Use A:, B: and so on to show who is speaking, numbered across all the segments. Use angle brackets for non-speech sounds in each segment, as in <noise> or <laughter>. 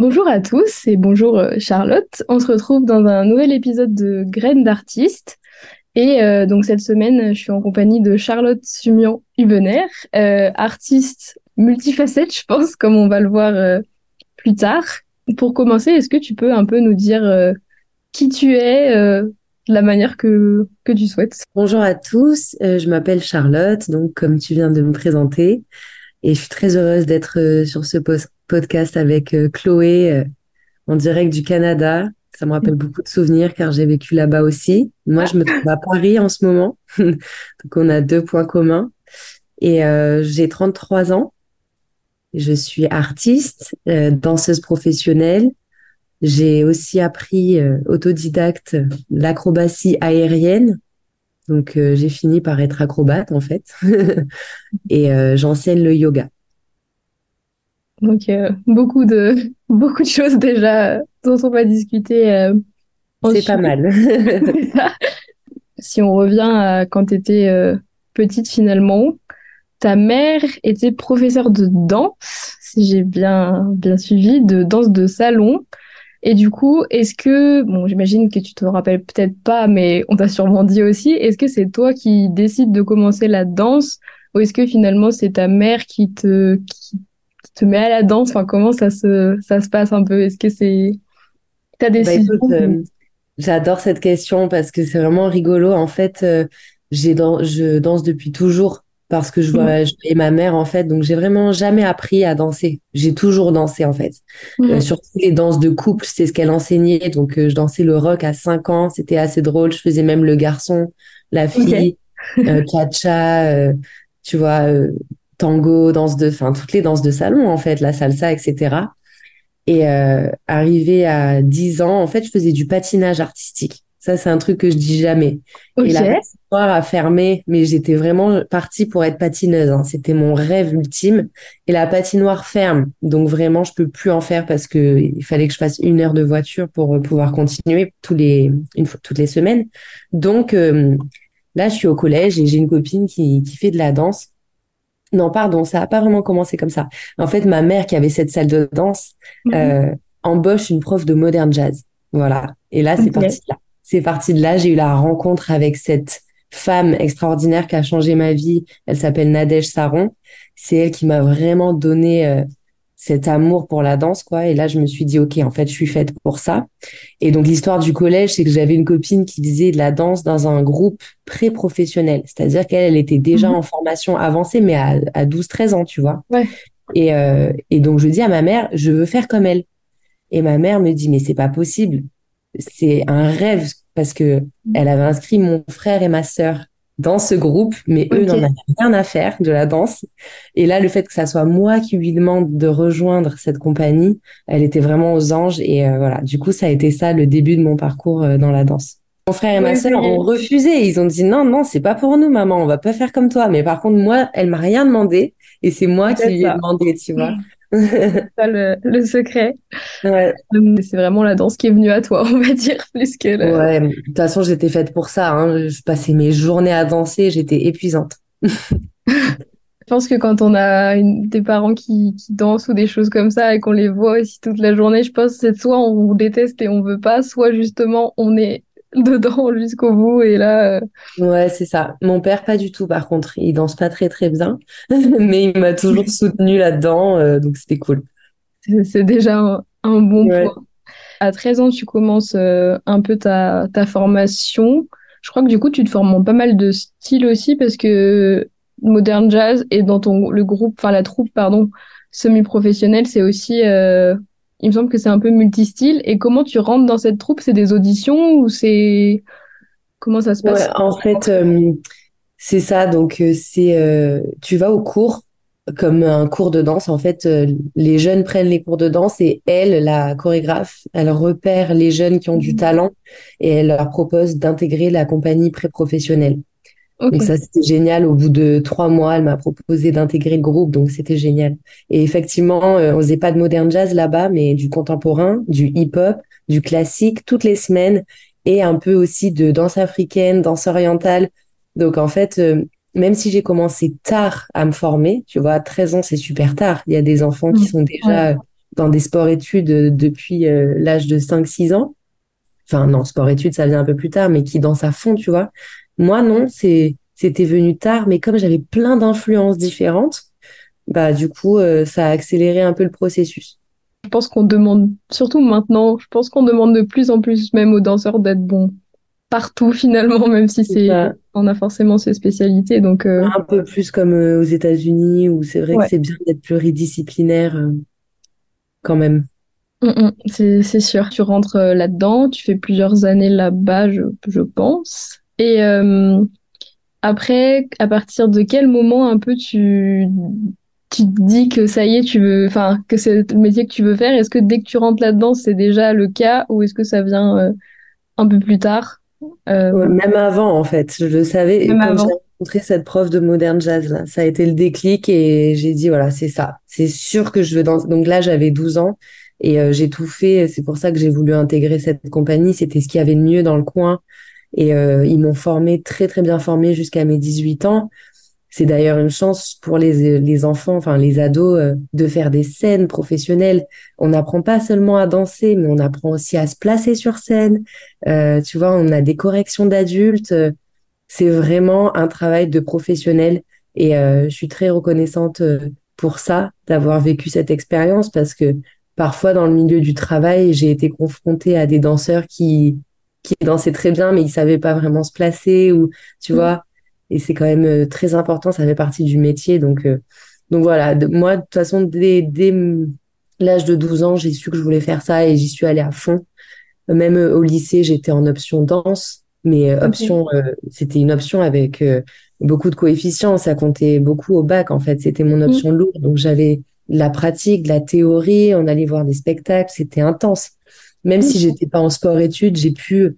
A: Bonjour à tous et bonjour euh, Charlotte. On se retrouve dans un nouvel épisode de Graines d'artistes. Et euh, donc cette semaine, je suis en compagnie de Charlotte Sumian-Hubener, euh, artiste multifacette, je pense, comme on va le voir plus tard. Pour commencer, est-ce que tu peux un peu nous dire qui tu es, de la manière que, que tu souhaites?
B: Bonjour à tous, je m'appelle Charlotte, donc comme tu viens de me présenter, et je suis très heureuse d'être sur ce poste podcast avec euh, Chloé euh, en direct du Canada. Ça me rappelle beaucoup de souvenirs car j'ai vécu là-bas aussi. Moi, je me trouve à Paris en ce moment. <laughs> Donc, on a deux points communs. Et euh, j'ai 33 ans. Je suis artiste, danseuse professionnelle. J'ai aussi appris autodidacte l'acrobatie aérienne. Donc, j'ai fini par être acrobate, en fait. <laughs> et j'enseigne le yoga.
A: Donc euh, beaucoup de <laughs> beaucoup de choses déjà dont on va discuter. Euh,
B: c'est pas mal. <laughs>
A: si on revient à quand tu étais euh, petite finalement, ta mère était professeure de danse, si j'ai bien bien suivi, de danse de salon. Et du coup, est-ce que, bon, j'imagine que tu te rappelles peut-être pas, mais on t'a sûrement dit aussi, est-ce que c'est toi qui décides de commencer la danse ou est-ce que finalement c'est ta mère qui te, qui te mets à la danse Enfin, comment ça se, ça se passe un peu? Est-ce que c'est ta bah, décision euh,
B: J'adore cette question parce que c'est vraiment rigolo. En fait, euh, j'ai je danse depuis toujours parce que je vois et ma mère en fait. Donc j'ai vraiment jamais appris à danser. J'ai toujours dansé en fait. Euh, surtout les danses de couple c'est ce qu'elle enseignait. Donc je dansais le rock à 5 ans. C'était assez drôle. Je faisais même le garçon la fille cha-cha tu vois tango, danse de, enfin toutes les danses de salon en fait, la salsa, etc. Et euh, arrivé à 10 ans, en fait, je faisais du patinage artistique. Ça, c'est un truc que je dis jamais. Et la patinoire a fermé, mais j'étais vraiment partie pour être patineuse. Hein. C'était mon rêve ultime. Et la patinoire ferme, donc vraiment, je peux plus en faire parce que il fallait que je fasse une heure de voiture pour euh, pouvoir continuer tous les une fois toutes les semaines. Donc euh, là, je suis au collège et j'ai une copine qui qui fait de la danse non, pardon, ça n'a pas vraiment commencé comme ça. En fait, ma mère, qui avait cette salle de danse, mhm. euh, embauche une prof de modern jazz. Voilà. Et là, c'est parti de là. C'est parti de là. J'ai eu la rencontre avec cette femme extraordinaire qui a changé ma vie. Elle s'appelle Nadège Saron. C'est elle qui m'a vraiment donné euh, cet amour pour la danse, quoi. Et là, je me suis dit, OK, en fait, je suis faite pour ça. Et donc, l'histoire du collège, c'est que j'avais une copine qui faisait de la danse dans un groupe pré-professionnel. C'est-à-dire qu'elle, elle était déjà mhm. en formation avancée, mais à, à 12, 13 ans, tu vois.
A: Ouais.
B: Et, euh, et donc, je dis à ma mère, je veux faire comme elle. Et ma mère me dit, mais c'est pas possible. C'est un rêve parce que mhm. elle avait inscrit mon frère et ma sœur dans ce groupe, mais eux n'en avaient rien à faire de la danse. Et là, le fait que ça soit moi qui lui demande de rejoindre cette compagnie, elle était vraiment aux anges. Et euh, voilà, du coup, ça a été ça le début de mon parcours euh, dans la danse. Mon frère et ma sœur ont refusé. Ils ont dit non, non, c'est pas pour nous, maman. On va pas faire comme toi. Mais par contre, moi, elle m'a rien demandé. Et c'est moi qui lui ai demandé, tu vois.
A: c'est ça le, le secret. Ouais. C'est vraiment la danse qui est venue à toi, <laughs> on va dire, plus que le...
B: Ouais, de toute façon, j'étais faite pour ça. Hein. Je passais mes journées à danser, j'étais épuisante. <laughs>
A: Je pense que quand on a une, des parents qui, qui, dansent ou des choses comme ça et qu'on les voit aussi toute la journée, je pense que c'est soit on déteste et on veut pas, soit justement on est <laughs> dedans jusqu'au bout et là euh,
B: ouais c'est ça. Mon père pas du tout par contre. Il danse pas très très bien <laughs> mais il m'a toujours <laughs> soutenu là-dedans euh, donc c'était cool.
A: C'est déjà un, bon point. À 13 ans tu commences euh, un peu ta, ta formation. Je crois que du coup tu te formes en pas mal de styles aussi parce que modern jazz et dans ton le groupe enfin la troupe pardon semi-professionnelle c'est aussi il me semble que c'est un peu multistyle. Et comment tu rentres dans cette troupe? C'est des auditions ou c'est comment ça se passe?
B: En fait, euh, c'est ça. Donc euh, c'est euh, tu vas au cours comme un cours de danse. En fait, les jeunes prennent les cours de danse et elle, la chorégraphe, elle repère les jeunes qui ont du mmh. talent et elle leur propose d'intégrer la compagnie pré-professionnelle. Donc ça, c'était génial. Au bout de trois mois, elle m'a proposé d'intégrer le groupe, donc c'était génial. Et effectivement, euh, on faisait pas de modern jazz là-bas, mais du contemporain, du hip-hop, du classique toutes les semaines, et un peu aussi de danse africaine, danse orientale. Donc en fait, euh, même si j'ai commencé tard à me former, tu vois, à 13 ans, c'est super tard. Il y a des enfants qui mmh. sont déjà dans des sports-études depuis l'âge de 5-6 ans. Enfin, non, sport-études, ça vient un peu plus tard, mais qui danse à fond, tu vois. Moi, non, c'est, c'était venu tard, mais comme j'avais plein d'influences différentes, bah, du coup, ça a accéléré un peu le processus.
A: Je pense qu'on demande, surtout maintenant, je pense qu'on demande de plus en plus même aux danseurs d'être bons partout <laughs> finalement, même si c'est on a forcément ses spécialités. Donc
B: euh, un peu plus comme euh, aux États-Unis où c'est vrai que c'est bien d'être pluridisciplinaire euh, quand même.
A: Mm, mm, c'est sûr. Tu rentres là-dedans, tu fais plusieurs années là-bas, je, je pense. Et après, à partir de quel moment un peu tu tu te dis que ça y est, tu veux, enfin, que c'est le métier que tu veux faire? Est-ce que dès que tu rentres là-dedans, c'est déjà le cas ou est-ce que ça vient un peu plus tard?
B: Euh, même avant, en fait, je le savais. quand j'ai rencontré cette prof de modern jazz, là, ça a été le déclic et j'ai dit, voilà, c'est ça. C'est sûr que je veux danser. Donc là, j'avais 12 ans et euh, j'ai tout fait. C'est pour ça que j'ai voulu intégrer cette compagnie. C'était ce qu'il y avait de mieux dans le coin. Et euh, ils m'ont formé, très, très bien formé jusqu'à mes 18 ans. C'est d'ailleurs une chance pour les, les enfants, enfin les ados, euh, de faire des scènes professionnelles. On n'apprend pas seulement à danser, mais on apprend aussi à se placer sur scène. Euh, tu vois, on a des corrections d'adultes. C'est vraiment un travail de professionnel. Et euh, je suis très reconnaissante pour ça, d'avoir vécu cette expérience, parce que parfois dans le milieu du travail, j'ai été confrontée à des danseurs qui qui dansaient très bien, mais ils savaient pas vraiment se placer ou tu mmh. vois et c'est quand même euh, très important, ça fait partie du métier. Donc, euh, donc voilà, moi, de toute façon, dès, dès l'âge de 12 ans, j'ai su que je voulais faire ça et j'y suis allée à fond. Même euh, au lycée, j'étais en option danse, mais option, c'était une option avec beaucoup de coefficients, ça comptait beaucoup au bac en fait, c'était mon mmh. option lourde. Donc j'avais la pratique, la théorie, on allait voir des spectacles, c'était intense. Même si j'étais pas en sport-études, j'ai pu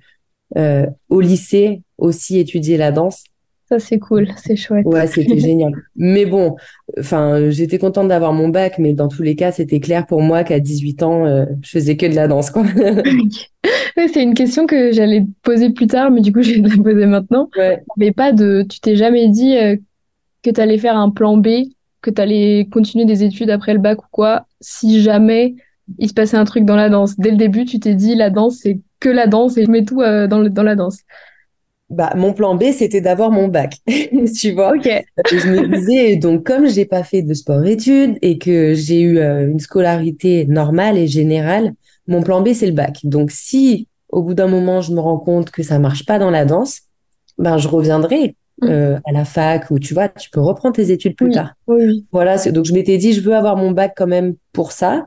B: au lycée aussi étudier la danse
A: ça, c'est cool, c'est chouette.
B: Ouais, c'était <laughs> génial. Mais bon, enfin, j'étais contente d'avoir mon bac, mais dans tous les cas, c'était clair pour moi qu'à 18 ans, euh, je faisais que de la danse, quoi. <laughs>
A: c'est une question que j'allais poser plus tard, mais du coup, <laughs> je vais la poser maintenant. Mais pas de, tu t'es jamais dit euh, que tu allais faire un plan B, que tu allais continuer des études après le bac ou quoi, si jamais il se passait un truc dans la danse. Dès le début, tu t'es dit, la danse, c'est que la danse et je mets tout euh, dans, le, dans la danse
B: bah, mon plan B, c'était d'avoir mon bac, <laughs> tu vois.
A: Ok.
B: je me disais, donc, comme j'ai pas fait de sport-études et que j'ai eu euh, une scolarité normale et générale, mon plan B, c'est le bac. Donc, si au bout d'un moment, je me rends compte que ça marche pas dans la danse, ben, je reviendrai mm. euh, à la fac ou tu vois, tu peux reprendre tes études plus tard.
A: Oui.
B: Voilà. Donc, je m'étais dit, je veux avoir mon bac quand même pour ça.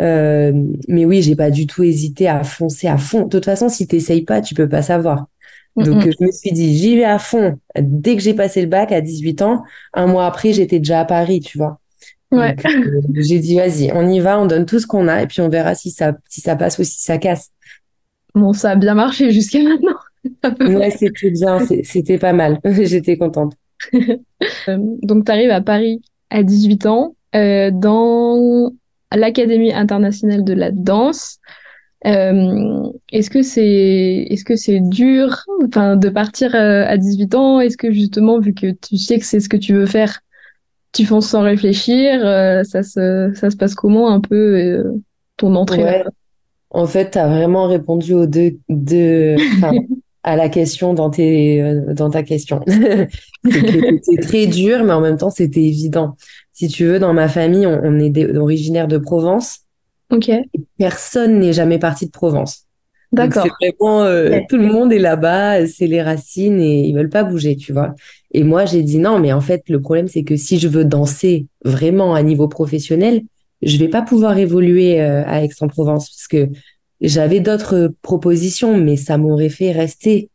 B: Euh, mais oui, j'ai pas du tout hésité à foncer à fond. De toute façon, si t'essayes pas, tu peux pas savoir. Donc, je me suis dit, j'y vais à fond. Dès que j'ai passé le bac à 18 ans, un mois après, j'étais déjà à Paris, tu vois.
A: Ouais.
B: Euh, j'ai dit, vas-y, on y va, on donne tout ce qu'on a et puis on verra si ça, si ça passe ou si ça casse.
A: Bon, ça a bien marché jusqu'à maintenant. <laughs>
B: ouais, c'était bien, c'était pas mal. <laughs> J'étais contente. <laughs>
A: Euh, donc, tu arrives à Paris à 18 ans, euh, dans l'Académie internationale de la danse. Euh, est-ce que c'est est-ce que c'est dur enfin de partir euh, à 18 ans? Est-ce que justement vu que tu sais que c'est ce que tu veux faire tu fonces sans réfléchir euh, ça se ça se passe comment un peu ton entrée?
B: En fait, tu as vraiment répondu aux deux, deux <laughs> à la question dans tes dans ta question. <laughs> c'était très dur mais en même temps, c'était évident. Si tu veux dans ma famille, on, on est originaire de Provence.
A: Ok.
B: Personne n'est jamais parti de Provence.
A: D'accord.
B: C'est vraiment euh, tout le monde est là-bas, c'est les racines et ils veulent pas bouger, tu vois. Et moi j'ai dit non, mais en fait le problème c'est que si je veux danser vraiment à niveau professionnel, je vais pas pouvoir évoluer euh, à Aix-en-Provence parce que j'avais d'autres propositions, mais ça m'aurait fait rester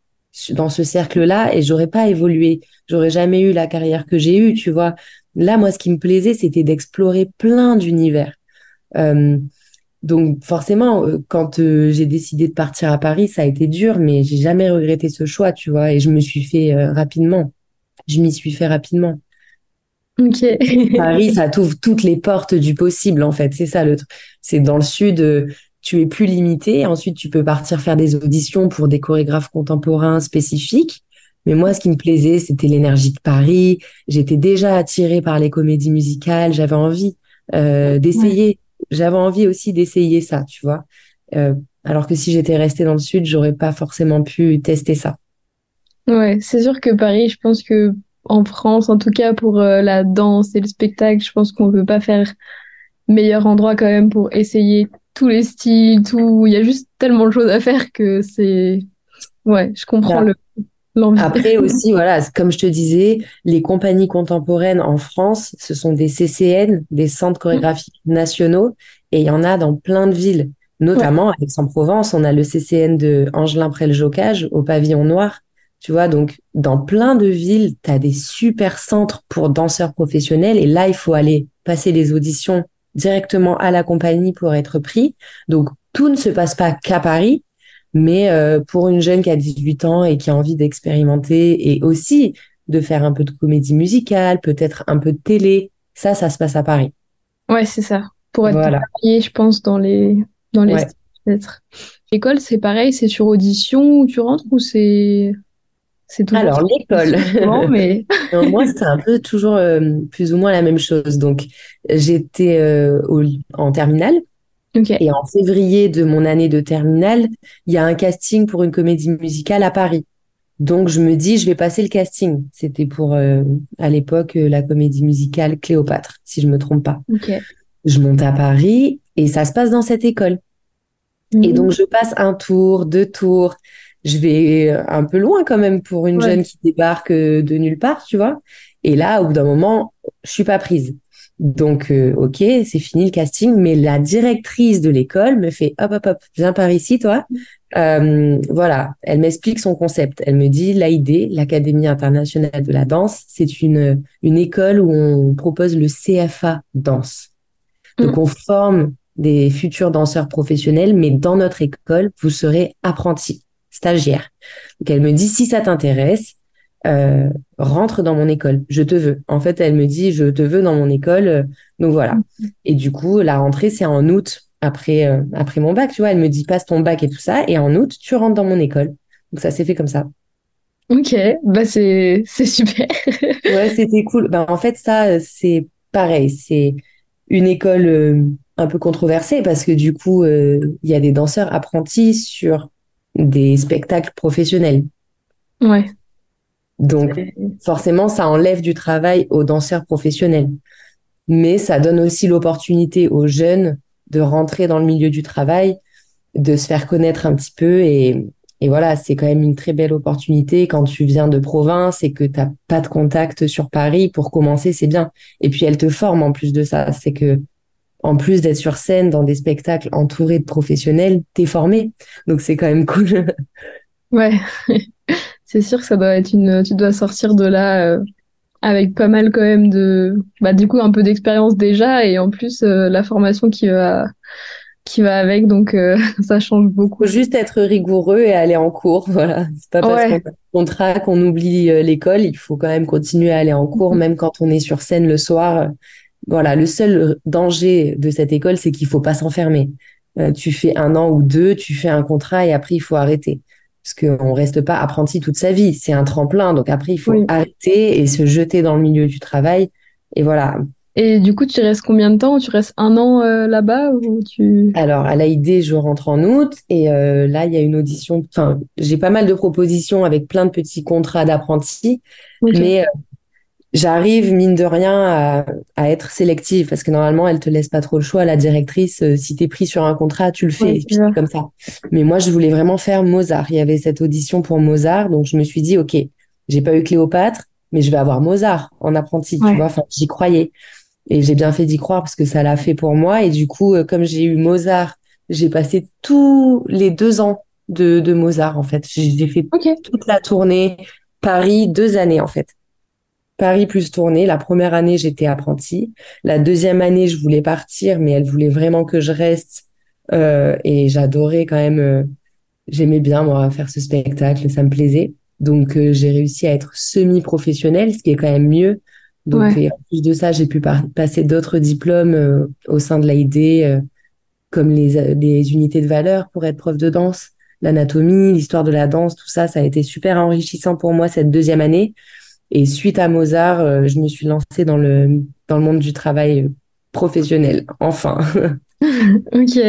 B: dans ce cercle-là et j'aurais pas évolué. J'aurais jamais eu la carrière que j'ai eue, tu vois. Là, moi, ce qui me plaisait, c'était d'explorer plein d'univers. Euh, donc forcément, euh, quand euh, j'ai décidé de partir à Paris, ça a été dur, mais j'ai jamais regretté ce choix, tu vois, et je me suis fait euh, rapidement. Je m'y suis fait rapidement.
A: Ok. <laughs>
B: Paris, ça t'ouvre toutes les portes du possible, en fait. C'est ça le truc. C'est dans le sud, tu es plus limité. Ensuite, tu peux partir faire des auditions pour des chorégraphes contemporains spécifiques. Mais moi, ce qui me plaisait, c'était l'énergie de Paris. J'étais déjà attirée par les comédies musicales. J'avais envie d'essayer j'avais envie aussi d'essayer ça, tu vois. Euh, alors que si j'étais restée dans le sud, j'aurais pas forcément pu tester ça.
A: Ouais, c'est sûr que Paris, je pense que en France, en tout cas pour euh, la danse et le spectacle, je pense qu'on peut pas faire meilleur endroit quand même pour essayer tous les styles, tout. Il y a juste tellement de choses à faire que c'est. Ouais, je comprends le.
B: Après <laughs> aussi, voilà, comme je te disais, les compagnies contemporaines en France, ce sont des CCN, des centres chorégraphiques nationaux, et il y en a dans plein de villes. Notamment à Aix-en-Provence, on a le CCN de Angelin Près-le-Jocage au pavillon noir. Tu vois, donc dans plein de villes, tu as des super centres pour danseurs professionnels et là, il faut aller passer les auditions directement à la compagnie pour être pris. Donc tout ne se passe pas qu'à Paris, mais euh, pour une jeune qui a 18 ans et qui a envie d'expérimenter et aussi de faire un peu de comédie musicale, peut-être un peu de télé, ça, ça se passe à Paris.
A: Ouais, c'est ça. Pour être voilà. je pense, dans les dans les peut-être. L'école, c'est pareil, c'est sur audition où tu rentres ou c'est
B: c'est Alors l'école, <laughs> mais moi c'est un peu toujours euh, plus ou moins la même chose. Donc j'étais euh, en terminale et en février de mon année de terminale, il y a un casting pour une comédie musicale à Paris. Donc je me dis je vais passer le casting. C'était pour euh, à l'époque la comédie musicale Cléopâtre, si je me trompe pas. Je monte à Paris et ça se passe dans cette école. Et mhm. donc, je passe un tour, deux tours. Je vais un peu loin quand même pour une jeune qui débarque euh, de nulle part, tu vois. Et là, au bout d'un moment, je suis pas prise. Donc, euh, ok, c'est fini le casting, mais la directrice de l'école me fait hop, hop, hop, viens par ici, toi. Euh, voilà, elle m'explique son concept. Elle me dit l'AID, l'Académie internationale de la danse, c'est une, une école où on propose le CFA danse. Donc, mm. on forme des futurs danseurs professionnels, mais dans notre école, vous serez apprenti, stagiaire. Donc elle me dit, si ça t'intéresse, euh, rentre dans mon école, je te veux. En fait, elle me dit, je te veux dans mon école. donc voilà. Et du coup, la rentrée, c'est en août, après, euh, après mon bac, tu vois. Elle me dit, passe ton bac et tout ça, et en août, tu rentres dans mon école. Donc ça s'est fait comme ça.
A: Ok, bah c'est super. <laughs>
B: ouais, c'était cool. Bah en fait ça c'est pareil, c'est une école euh, un peu controversée parce que du coup, euh, il y a des danseurs apprentis sur des spectacles professionnels.
A: Ouais.
B: Donc, forcément, ça enlève du travail aux danseurs professionnels. Mais ça donne aussi l'opportunité aux jeunes de rentrer dans le milieu du travail, de se faire connaître un petit peu. Et, et voilà, c'est quand même une très belle opportunité quand tu viens de province et que tu n'as pas de contact sur Paris. Pour commencer, c'est bien. Et puis, elle te forme en plus de ça. C'est que en plus d'être sur scène dans des spectacles entourés de professionnels, t'es formé. Donc c'est quand même <laughs> cool.
A: ouais, c'est sûr que ça doit être une. Tu dois sortir de là euh, avec pas mal quand même de. Bah du coup un peu d'expérience déjà et en plus euh, la formation qui va qui va avec, donc euh, <laughs> ça change beaucoup.
B: Faut juste être rigoureux et aller en cours, voilà. C'est pas parce qu'on a qu'on oublie l'école, il faut quand même continuer à aller en cours, mm-hmm. même quand on est sur scène le soir voilà, le seul danger de cette école, c'est qu'il faut pas s'enfermer. Euh, tu fais un an ou deux, tu fais un contrat et après il faut arrêter. Parce qu'on reste pas apprenti toute sa vie. C'est un tremplin. Donc après, il faut arrêter et se jeter dans le milieu du travail. Et voilà.
A: Et du coup, tu restes combien de temps? Tu restes un an euh, là-bas ou tu
B: Alors, à l'AID, je rentre en août et euh, là, il y a une audition. Enfin, j'ai pas mal de propositions avec plein de petits contrats d'apprentis, mais j'arrive mine de rien à, être sélective parce que normalement elle te laisse pas trop le choix. La directrice euh, si t'es pris sur un contrat tu le fais comme ça. Mais moi je voulais vraiment faire Mozart. Il y avait cette audition pour Mozart donc je me suis dit ok j'ai pas eu Cléopâtre mais je vais avoir Mozart en apprenti tu vois enfin j'y croyais. Et j'ai bien fait d'y croire parce que ça l'a fait pour moi. Et du coup euh, comme j'ai eu Mozart j'ai passé tous les deux ans de, de Mozart en fait. J'ai fait toute la tournée Paris deux années en fait Paris plus tournée. La première année, j'étais apprentie. La deuxième année, je voulais partir, mais elle voulait vraiment que je reste. Euh, et j'adorais quand même, euh, j'aimais bien moi faire ce spectacle, ça me plaisait. Donc euh, j'ai réussi à être semi-professionnelle, ce qui est quand même mieux. Donc en plus de ça, j'ai pu passer d'autres diplômes au sein de l'AID, comme les, les unités de valeur pour être prof de danse, l'anatomie, l'histoire de la danse, tout ça, ça a été super enrichissant pour moi cette deuxième année. Et suite à Mozart, euh, je me suis lancée dans le, dans le monde du travail professionnel, enfin. <laughs>
A: ok.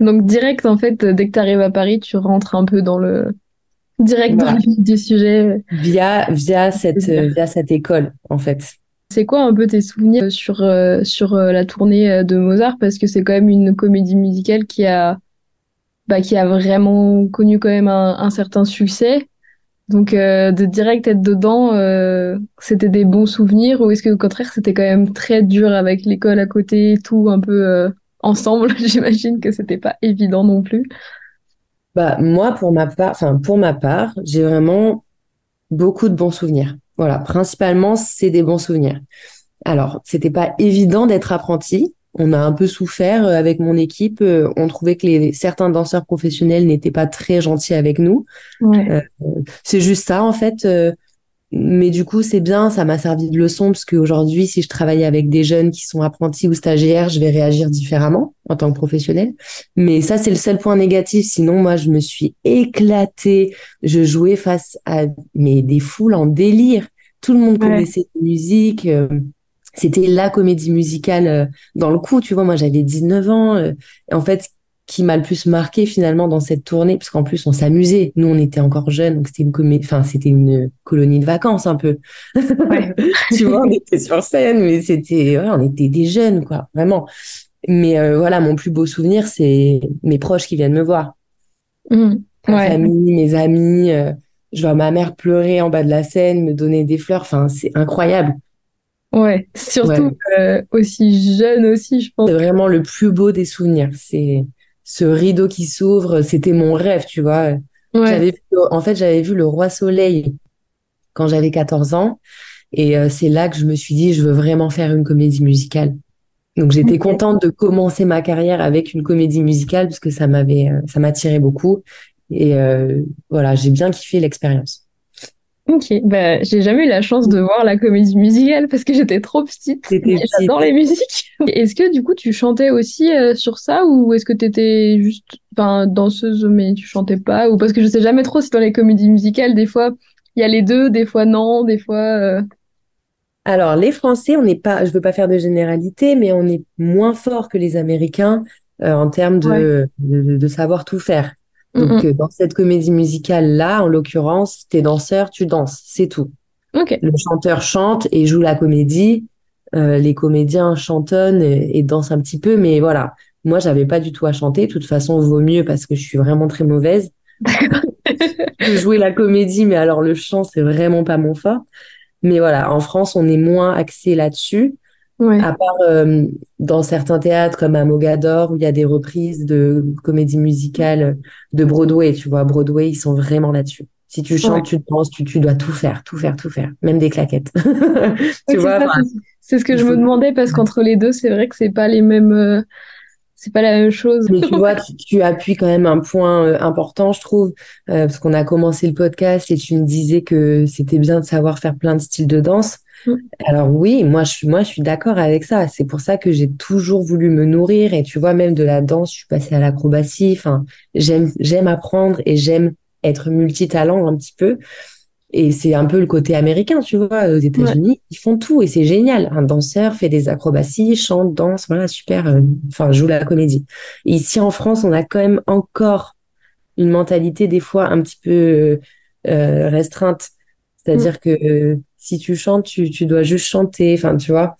A: Donc direct, en fait, dès que tu arrives à Paris, tu rentres un peu dans le direct dans le vif du sujet.
B: Via, via, cette, via cette école, en fait.
A: C'est quoi un peu tes souvenirs sur, euh, sur euh, la tournée euh, de Mozart? Parce que c'est quand même une comédie musicale qui a, bah, qui a vraiment connu quand même un, un certain succès. Donc de direct être dedans, c'était des bons souvenirs ou est-ce que au contraire c'était quand même très dur avec l'école à côté, tout un peu ensemble? <laughs> J'imagine que c'était pas évident non plus.
B: Bah moi pour ma part, enfin pour ma part, j'ai vraiment beaucoup de bons souvenirs. Voilà, principalement, c'est des bons souvenirs. Alors, c'était pas évident d'être apprenti. On a un peu souffert euh, avec mon équipe. Euh, on trouvait que les, certains danseurs professionnels n'étaient pas très gentils avec nous. Euh, c'est juste ça, en fait. mais du coup, c'est bien. Ça m'a servi de leçon parce qu'aujourd'hui, si je travaillais avec des jeunes qui sont apprentis ou stagiaires, je vais réagir différemment en tant que professionnel. Mais ça, c'est le seul point négatif. Sinon, moi, je me suis éclatée. Je jouais face à mais des foules en délire. Tout le monde connaissait la musique. Euh, c'était la comédie musicale euh, dans le coup, tu vois. Moi, j'avais 19 ans. Euh, en fait, qui m'a le plus marqué finalement dans cette tournée, parce qu'en plus on s'amusait. Nous, on était encore jeunes, donc c'était une comédie, enfin c'était une colonie de vacances un peu. <laughs> tu vois, on était sur scène, mais c'était, ouais, on était des jeunes, quoi, vraiment. Mais voilà, mon plus beau souvenir, c'est mes proches qui viennent me voir, mmh. ma famille, mes amis je vois ma mère pleurer en bas de la scène, me donner des fleurs. Enfin, c'est incroyable.
A: Ouais, surtout euh, aussi jeune aussi, je pense.
B: C'est vraiment le plus beau des souvenirs. C'est ce rideau qui s'ouvre. C'était mon rêve, tu vois. Ouais. en fait, j'avais vu le Roi Soleil quand j'avais 14 ans. Et euh, c'est là que je me suis dit, je veux vraiment faire une comédie musicale. Donc j'étais contente de commencer ma carrière avec une comédie musicale parce que ça m'avait, euh, ça m'attirait beaucoup. Et euh, voilà, j'ai bien kiffé l'expérience.
A: Ok, bah, j'ai jamais eu la chance de voir la comédie musicale parce que j'étais trop petite. J'adore les musiques. <laughs> Est-ce que du coup tu chantais aussi euh, sur ça ou est-ce que tu étais juste danseuse mais tu chantais pas Ou parce que je sais jamais trop si dans les comédies musicales, des fois il y a les deux, des fois non, des fois. Euh...
B: Alors les Français, on n'est pas, je veux pas faire de généralité, mais on est moins fort que les Américains euh, en termes de, de, de, savoir tout faire. Donc, euh, dans cette comédie musicale-là, en l'occurrence, t'es danseur, tu danses, c'est tout. Le chanteur chante et joue la comédie. Euh, les comédiens chantonnent et, dansent un petit peu, mais voilà. Moi, j'avais pas du tout à chanter. De toute façon, vaut mieux parce que je suis vraiment très mauvaise. <laughs> jouais la comédie, mais alors le chant, c'est vraiment pas mon fort. Mais voilà, en France, on est moins axé là-dessus. À part euh, dans certains théâtres comme à Mogador où il y a des reprises de comédies musicales de Broadway, tu vois, Broadway, ils sont vraiment là-dessus. Si tu chantes, tu danses, tu, tu dois tout faire, tout faire, tout faire, même des claquettes. <laughs>
A: tu vois, c'est ce que je me demandais parce qu'entre les deux, c'est vrai que c'est pas les mêmes, euh, c'est pas la même chose.
B: Mais tu vois, <laughs> tu, appuies quand même un point euh, important, je trouve, parce qu'on a commencé le podcast et tu me disais que c'était bien de savoir faire plein de styles de danse. Mm. Alors oui, moi je suis moi je suis d'accord avec ça. C'est pour ça que j'ai toujours voulu me nourrir et tu vois même de la danse, je suis passée à l'acrobatie. Enfin, j'aime j'aime apprendre et j'aime être multitalent un petit peu. Et c'est un peu le côté américain, tu vois, aux États-Unis, ils font tout et c'est génial. Un danseur fait des acrobaties, chante, danse, voilà, super. Euh, enfin, joue la comédie. ici en France, on a quand même encore une mentalité des fois un petit peu euh, restreinte. C'est-à-dire mm. que si tu chantes, tu, tu dois juste chanter. Enfin, tu vois.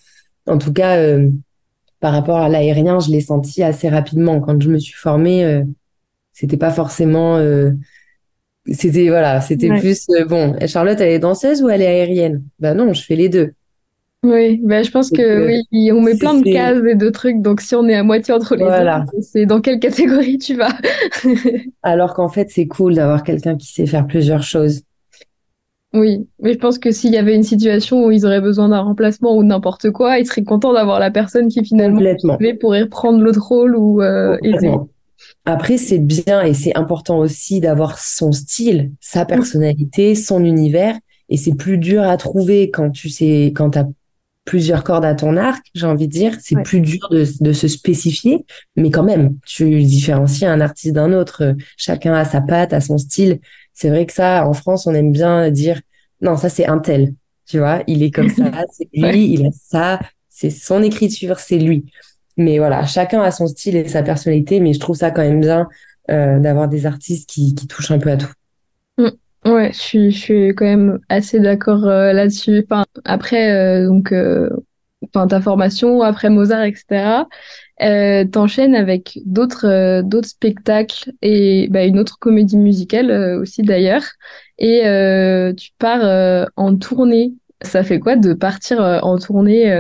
B: En tout cas, euh, par rapport à l'aérien, je l'ai senti assez rapidement. Quand je me suis formée, euh, c'était pas forcément. Euh, c'était voilà, c'était plus bon. Charlotte, elle est danseuse ou elle est aérienne? Ben non, je fais les deux.
A: Oui, ben je pense que oui, on met plein de cases et de trucs. Donc si on est à moitié entre les deux, c'est dans quelle catégorie tu vas <laughs>
B: Alors qu'en fait, c'est cool d'avoir quelqu'un qui sait faire plusieurs choses.
A: Oui, mais je pense que s'il y avait une situation où ils auraient besoin d'un remplacement ou n'importe quoi, ils seraient contents d'avoir la personne qui finalement pourrait reprendre l'autre rôle ou euh, aider.
B: Après, c'est bien et c'est important aussi d'avoir son style, sa personnalité, son univers. Et c'est plus dur à trouver quand tu sais, quand as plusieurs cordes à ton arc, j'ai envie de dire. C'est plus dur de, de, se spécifier, mais quand même, tu différencies un artiste d'un autre. Chacun a sa patte, a son style. C'est vrai que ça, en France, on aime bien dire non, ça c'est un tel. Tu vois, il est comme ça, <laughs> c'est lui, il a ça, c'est son écriture, c'est lui. Mais voilà, chacun a son style et sa personnalité, mais je trouve ça quand même bien euh, d'avoir des artistes qui, qui touchent un peu à tout.
A: Mm. Ouais, je suis, je suis quand même assez d'accord euh, là-dessus. Enfin, après, euh, donc, enfin, ta formation, après Mozart, etc., t'enchaînes avec d'autres d'autres spectacles et bah, une autre comédie musicale aussi d'ailleurs. Et tu pars en tournée. Ça fait quoi de partir en tournée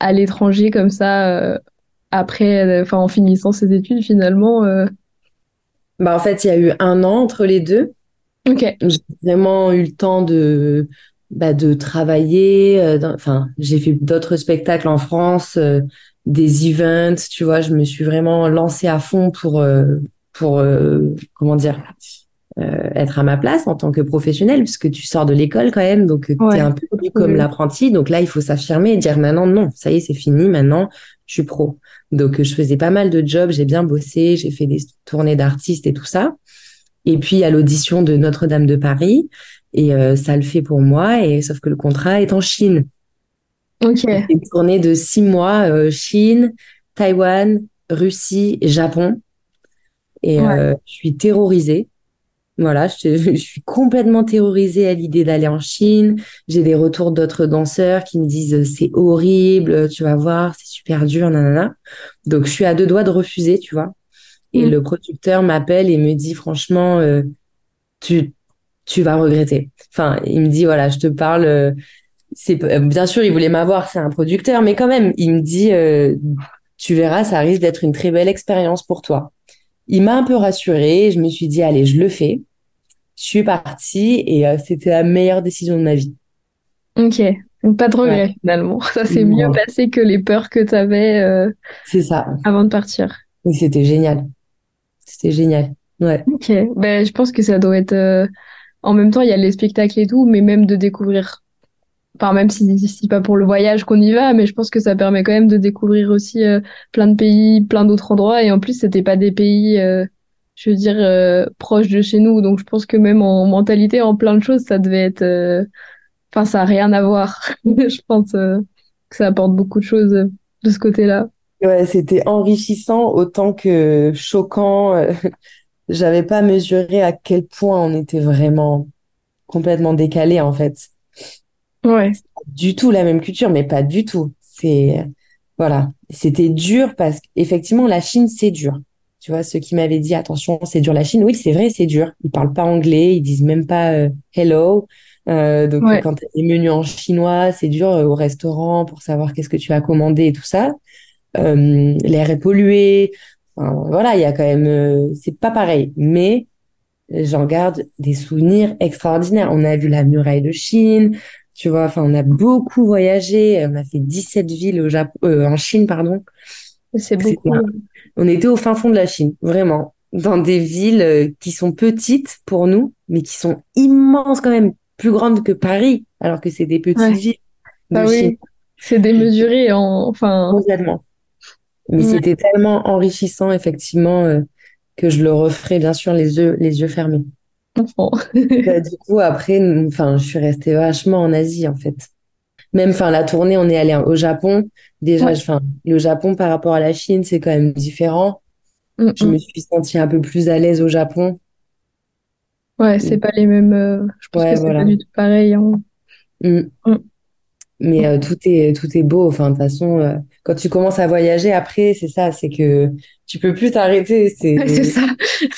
A: à l'étranger comme ça après, enfin, en finissant ses études finalement
B: bah, en fait, il y a eu un an entre les deux.
A: Ok.
B: J'ai vraiment eu le temps de, bah, de travailler. Euh, enfin, j'ai fait d'autres spectacles en France, euh, des events, tu vois. Je me suis vraiment lancée à fond pour, euh, pour comment dire, être à ma place en tant que professionnelle, puisque tu sors de l'école quand même, donc tu es un peu comme l'apprenti. Donc là, il faut s'affirmer et dire maintenant, non, ça y est, c'est fini, maintenant, je suis pro. Donc, je faisais pas mal de jobs, j'ai bien bossé, j'ai fait des tournées d'artistes et tout ça. Et puis, à l'audition de Notre-Dame de Paris, et euh, ça le fait pour moi, et sauf que le contrat est en Chine.
A: Ok.
B: Une tournée de six mois, euh, Chine, Taïwan, Russie, Japon. Et euh, je suis terrorisée. Voilà, <laughs> je, suis complètement terrorisée à l'idée d'aller en Chine. J'ai des retours d'autres danseurs qui me disent c'est horrible, tu vas voir, c'est super dur, nanana. Donc je suis à deux doigts de refuser, tu vois. Et mm. le producteur m'appelle et me dit franchement, euh, tu tu vas regretter. Enfin, il me dit voilà, je te parle. Euh, c'est euh, bien sûr, il voulait m'avoir, c'est un producteur, mais quand même, il me dit tu verras, ça risque d'être une très belle expérience pour toi. Il m'a un peu rassurée. Je me suis dit allez, je le fais je suis partie et euh, c'était la meilleure décision de ma vie.
A: Ok, donc pas de regret finalement. Ça s'est mieux passé que les peurs que tu avais euh,
B: C'est ça.
A: avant de partir.
B: C'était génial. C'était génial. Ouais.
A: Ok, ben, je pense que ça doit être. Euh, en même temps, il y a les spectacles et tout, mais même de découvrir. Enfin, même si c'est pas pour le voyage qu'on y va, mais je pense que ça permet quand même de découvrir aussi plein de pays, plein d'autres endroits. Et en plus, c'était pas des pays je veux dire, euh, proche de chez nous. Donc, je pense que même en mentalité, en plein de choses, ça devait être. Euh, enfin, ça n'a rien à voir. <laughs> je pense euh, que ça apporte beaucoup de choses de ce côté-là.
B: Ouais, c'était enrichissant autant que choquant. J'avais pas mesuré à quel point on était vraiment complètement décalé en fait.
A: Ouais.
B: Du tout la même culture, mais pas du tout. C'est voilà, c'était dur parce qu'effectivement la Chine c'est dur. Tu vois, ceux qui m'avaient dit attention, c'est dur la Chine. Oui, c'est vrai, c'est dur. Ils parlent pas anglais, ils disent même pas euh, hello. Euh, donc quand tu as des menus en chinois, c'est dur euh, au restaurant pour savoir qu'est-ce que tu as commandé et tout ça. L'air est pollué. voilà, il y a quand même, c'est pas pareil. Mais j'en garde des souvenirs extraordinaires. On a vu la muraille de Chine. Tu vois, enfin, on a beaucoup voyagé. On a fait 17 villes au Japon, en Chine, pardon.
A: C'est beaucoup.
B: On était au fin fond de la Chine, vraiment, dans des villes euh, qui sont petites pour nous, mais qui sont immenses quand même, plus grandes que Paris, alors que c'est des petites villes.
A: Ah oui, c'est démesuré, en... enfin.
B: Mais c'était tellement enrichissant, effectivement, euh, que je le referai, bien sûr, les yeux, les yeux fermés. <laughs> Bah, du coup, après, enfin, je suis restée vachement en Asie, en fait. Même, enfin, la tournée, on est allé au Japon. Déjà, enfin, le Japon par rapport à la Chine, c'est quand même différent. Mm, je me mm. suis sentie un peu plus à l'aise au Japon.
A: Ouais, c'est pas les mêmes. Euh, je pense que c'est pas du tout pareil. Hein.
B: Mm. Mais euh, tout est tout est beau. Enfin, de toute façon, euh, quand tu commences à voyager, après, c'est ça, c'est que tu peux plus t'arrêter.
A: C'est ça.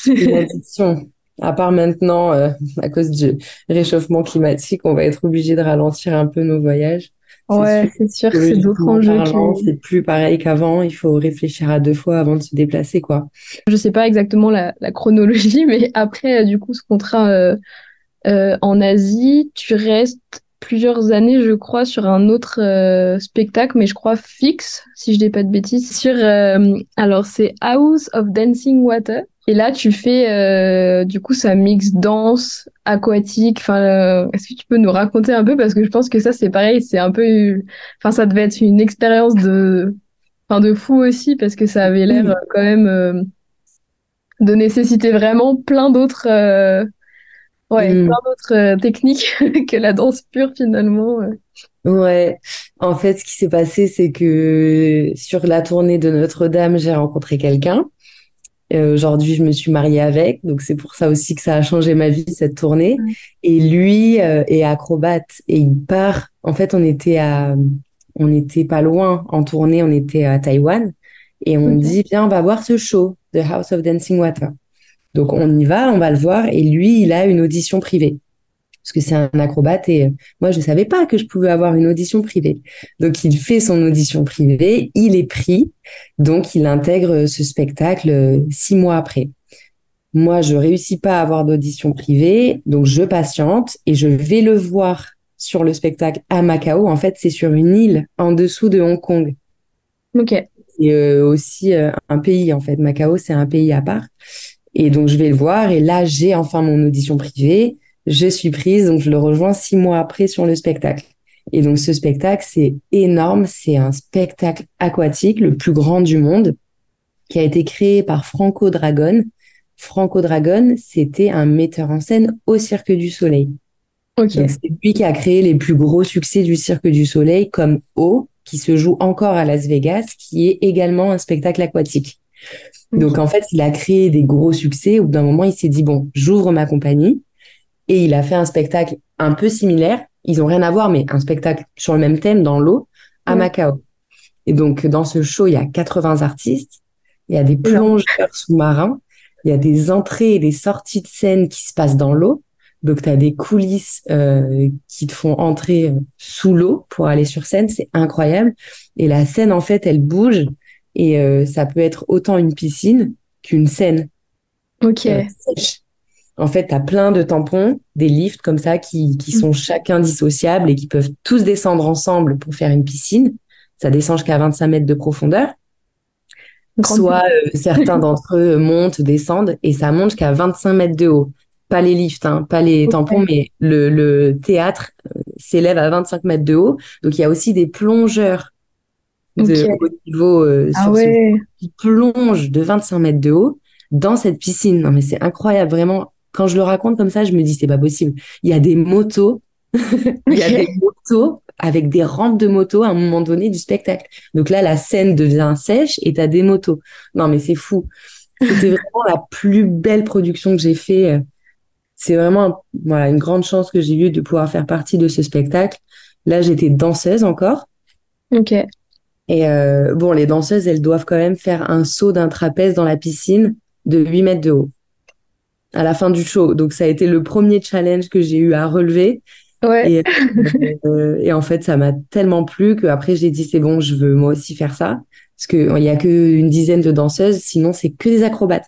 B: une addiction. À part maintenant, à cause du réchauffement climatique, on va être obligé de ralentir un peu nos voyages.
A: Ouais, c'est sûr, c'est d'autres enjeux.
B: C'est plus pareil qu'avant. Il faut réfléchir à deux fois avant de se déplacer, quoi.
A: Je sais pas exactement la, la chronologie, <laughs> mais après, euh, du coup, ce contrat euh, euh, en Asie, tu restes plusieurs années, je crois, sur un autre euh, spectacle, mais je crois fixe, si je dis pas de bêtises, sur euh, alors c'est House of Dancing Water. Et là, tu fais euh, du coup ça mix danse, aquatique. Enfin, est-ce que tu peux nous raconter un peu? Parce que je pense que ça c'est pareil, c'est un peu, enfin ça devait être une expérience de, enfin de fou aussi parce que ça avait l'air quand même de nécessiter vraiment plein d'autres Ouais, mm. plein d'autres euh, techniques <laughs> que la danse pure finalement.
B: Ouais, En fait, ce qui s'est passé, c'est que sur la tournée de Notre-Dame, j'ai rencontré quelqu'un. Euh, Aujourd'hui, je me suis mariée avec, donc c'est pour ça aussi que ça a changé ma vie cette tournée. Et lui euh, est acrobate. Et il part. En fait, on était à, on n'était pas loin en tournée, on était à Taïwan. Et on dit viens, on va voir ce show, The House of Dancing Water. Donc on y va, on va le voir. Et lui, il a une audition privée parce que c'est un acrobate et euh, moi je savais pas que je pouvais avoir une audition privée. Donc il fait son audition privée, il est pris, donc il intègre ce spectacle euh, six mois après. Moi je réussis pas à avoir d'audition privée, donc je patiente et je vais le voir sur le spectacle à Macao. En fait c'est sur une île en dessous de Hong Kong.
A: Ok.
B: Et euh, aussi un pays en fait. Macao c'est un pays à part. Et donc je vais le voir et là j'ai enfin mon audition privée je suis prise, donc je le rejoins six mois après sur le spectacle. Et donc ce spectacle, c'est énorme, c'est un spectacle aquatique, le plus grand du monde, qui a été créé par Franco Dragon. Franco Dragon, c'était un metteur en scène au Cirque du Soleil.
A: Okay.
B: C'est lui qui a créé les plus gros succès du Cirque du Soleil, comme O, qui se joue encore à Las Vegas, qui est également un spectacle aquatique. Donc en fait, il a créé des gros succès. Au bout d'un moment, il s'est dit bon, j'ouvre ma compagnie et il a fait un spectacle un peu similaire. Ils ont rien à voir, mais un spectacle sur le même thème dans l'eau à Macao. Et donc, dans ce show, il y a 80 artistes. Il y a des plongeurs sous-marins. Il y a des entrées et des sorties de scène qui se passent dans l'eau. Donc, tu as des coulisses euh, qui te font entrer euh, sous l'eau pour aller sur scène. C'est incroyable. Et la scène, en fait, elle bouge. Et euh, ça peut être autant une piscine qu'une scène.
A: Ok.
B: En fait, tu as plein de tampons, des lifts comme ça qui, qui sont chacun dissociables et qui peuvent tous descendre ensemble pour faire une piscine. Ça descend jusqu'à 25 mètres de profondeur. Soit euh, certains <laughs> d'entre eux montent, descendent et ça monte jusqu'à 25 mètres de haut. Pas les lifts, hein, pas les tampons, mais le, le théâtre euh, s'élève à 25 mètres de haut. Donc il y a aussi des plongeurs de haut niveau euh,
A: ah ouais.
B: qui plongent de 25 mètres de haut dans cette piscine. Non mais c'est incroyable, vraiment quand je le raconte comme ça, je me dis c'est pas possible. Il y a des motos, <laughs> il y a des motos avec des rampes de motos à un moment donné du spectacle. Donc là, la scène devient sèche et t'as des motos. Non mais c'est fou. C'était <laughs> vraiment la plus belle production que j'ai fait. C'est vraiment voilà une grande chance que j'ai eue de pouvoir faire partie de ce spectacle. Là, j'étais danseuse encore.
A: Ok.
B: Et euh, bon, les danseuses, elles doivent quand même faire un saut d'un trapèze dans la piscine de 8 mètres de haut à la fin du show. Donc ça a été le premier challenge que j'ai eu à relever.
A: Ouais.
B: Et, euh, et en fait, ça m'a tellement plu qu'après j'ai dit c'est bon, je veux moi aussi faire ça parce que il y a que une dizaine de danseuses, sinon c'est que des acrobates.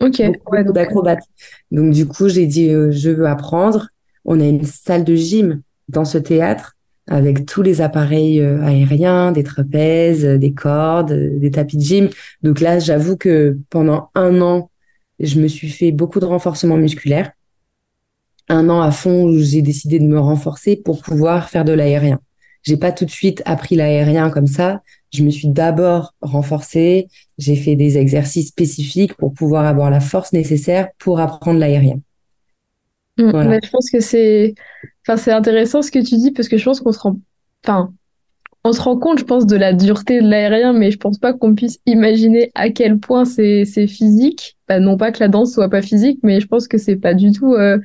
A: Ok.
B: Ouais, donc... d'acrobates. Donc du coup, j'ai dit euh, je veux apprendre. On a une salle de gym dans ce théâtre avec tous les appareils euh, aériens, des trapèzes, des cordes, des tapis de gym. Donc là, j'avoue que pendant un an, je me suis fait beaucoup de renforcement musculaire. Un an à fond où j'ai décidé de me renforcer pour pouvoir faire de l'aérien. J'ai pas tout de suite appris l'aérien comme ça. Je me suis d'abord renforcée. J'ai fait des exercices spécifiques pour pouvoir avoir la force nécessaire pour apprendre l'aérien.
A: Mmh, voilà. je pense que c'est, enfin, c'est intéressant ce que tu dis parce que je pense qu'on se rend, enfin, on se rend compte, je pense, de la dureté de l'aérien, mais je pense pas qu'on puisse imaginer à quel point c'est physique. Bah, non pas que la danse soit pas physique, mais je pense que c'est pas du tout euh,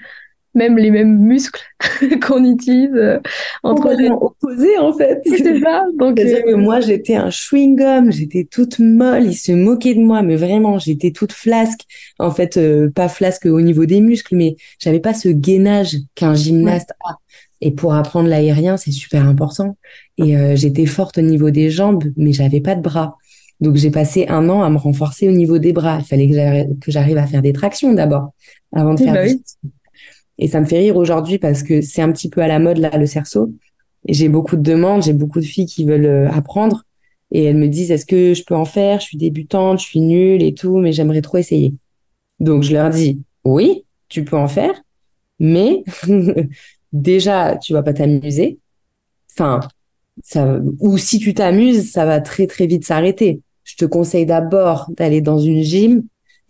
A: même les mêmes muscles <laughs> qu'on utilise euh, entre
B: les opposés en fait.
A: C'est ça. Donc
B: euh... que moi j'étais un chewing gum, j'étais toute molle, ils se moquaient de moi, mais vraiment j'étais toute flasque. En fait, euh, pas flasque au niveau des muscles, mais j'avais pas ce gainage qu'un gymnaste a. Et pour apprendre l'aérien, c'est super important. Et euh, j'étais forte au niveau des jambes, mais j'avais pas de bras. Donc j'ai passé un an à me renforcer au niveau des bras. Il fallait que j'arrive à faire des tractions d'abord, avant de faire.
A: Bah oui.
B: Et ça me fait rire aujourd'hui parce que c'est un petit peu à la mode là le cerceau. J'ai beaucoup de demandes, j'ai beaucoup de filles qui veulent euh, apprendre et elles me disent est-ce que je peux en faire? Je suis débutante, je suis nulle et tout, mais j'aimerais trop essayer. Donc je leur dis oui, tu peux en faire, mais <laughs> déjà tu vas pas t'amuser. Enfin, ça, ou si tu t'amuses, ça va très très vite s'arrêter. Je te conseille d'abord d'aller dans une gym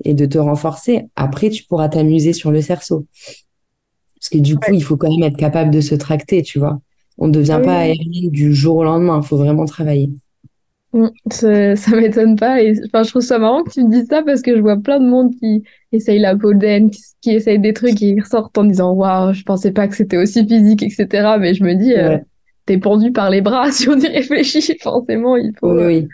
B: et de te renforcer. Après, tu pourras t'amuser sur le cerceau. Parce que du coup, il faut quand même être capable de se tracter, tu vois. On ne devient
A: Ah
B: pas aérien du jour au lendemain. Il faut vraiment travailler.
A: Mm, Ça, ça m'étonne pas. Et, enfin, je trouve ça marrant que tu me dises ça parce que je vois plein de monde qui essaye la pole dance, qui, qui essaye des trucs et qui ressortent en disant Waouh, je pensais pas que c'était aussi physique, etc. Mais je me dis, euh,
B: Ouais.
A: t'es pendu par les bras <laughs> si on y réfléchit. Forcément, il faut
B: Oui,
A: euh,
B: oui,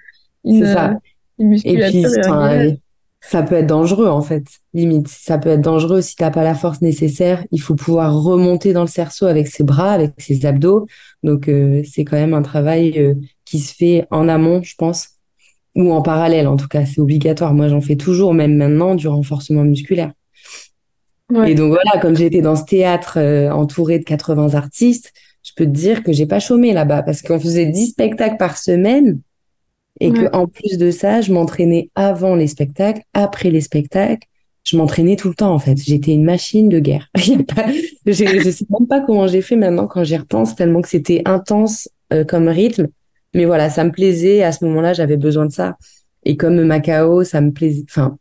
A: une,
B: c'est
A: euh,
B: ça.
A: une
B: Et puis,
A: un
B: ça peut être dangereux en fait, limite. Ça peut être dangereux si t'as pas la force nécessaire. Il faut pouvoir remonter dans le cerceau avec ses bras, avec ses abdos. Donc, euh, c'est quand même un travail euh, qui se fait en amont, je pense, ou en parallèle en tout cas. C'est obligatoire. Moi, j'en fais toujours, même maintenant, du renforcement musculaire. Et donc voilà, comme j'étais dans ce théâtre euh, entouré de 80 artistes, je peux te dire que j'ai pas chômé là-bas parce qu'on faisait 10 spectacles par semaine. Et que
A: Ouais.
B: en plus de ça, je m'entraînais avant les spectacles, après les spectacles. Je m'entraînais tout le temps, en fait. J'étais une machine de guerre. <laughs> Je, je sais même pas comment j'ai fait maintenant quand j'y repense, tellement que c'était intense euh, comme rythme. Mais voilà, ça me plaisait. À ce moment-là, j'avais besoin de ça. Et comme Macao, ça me plaisait. Enfin,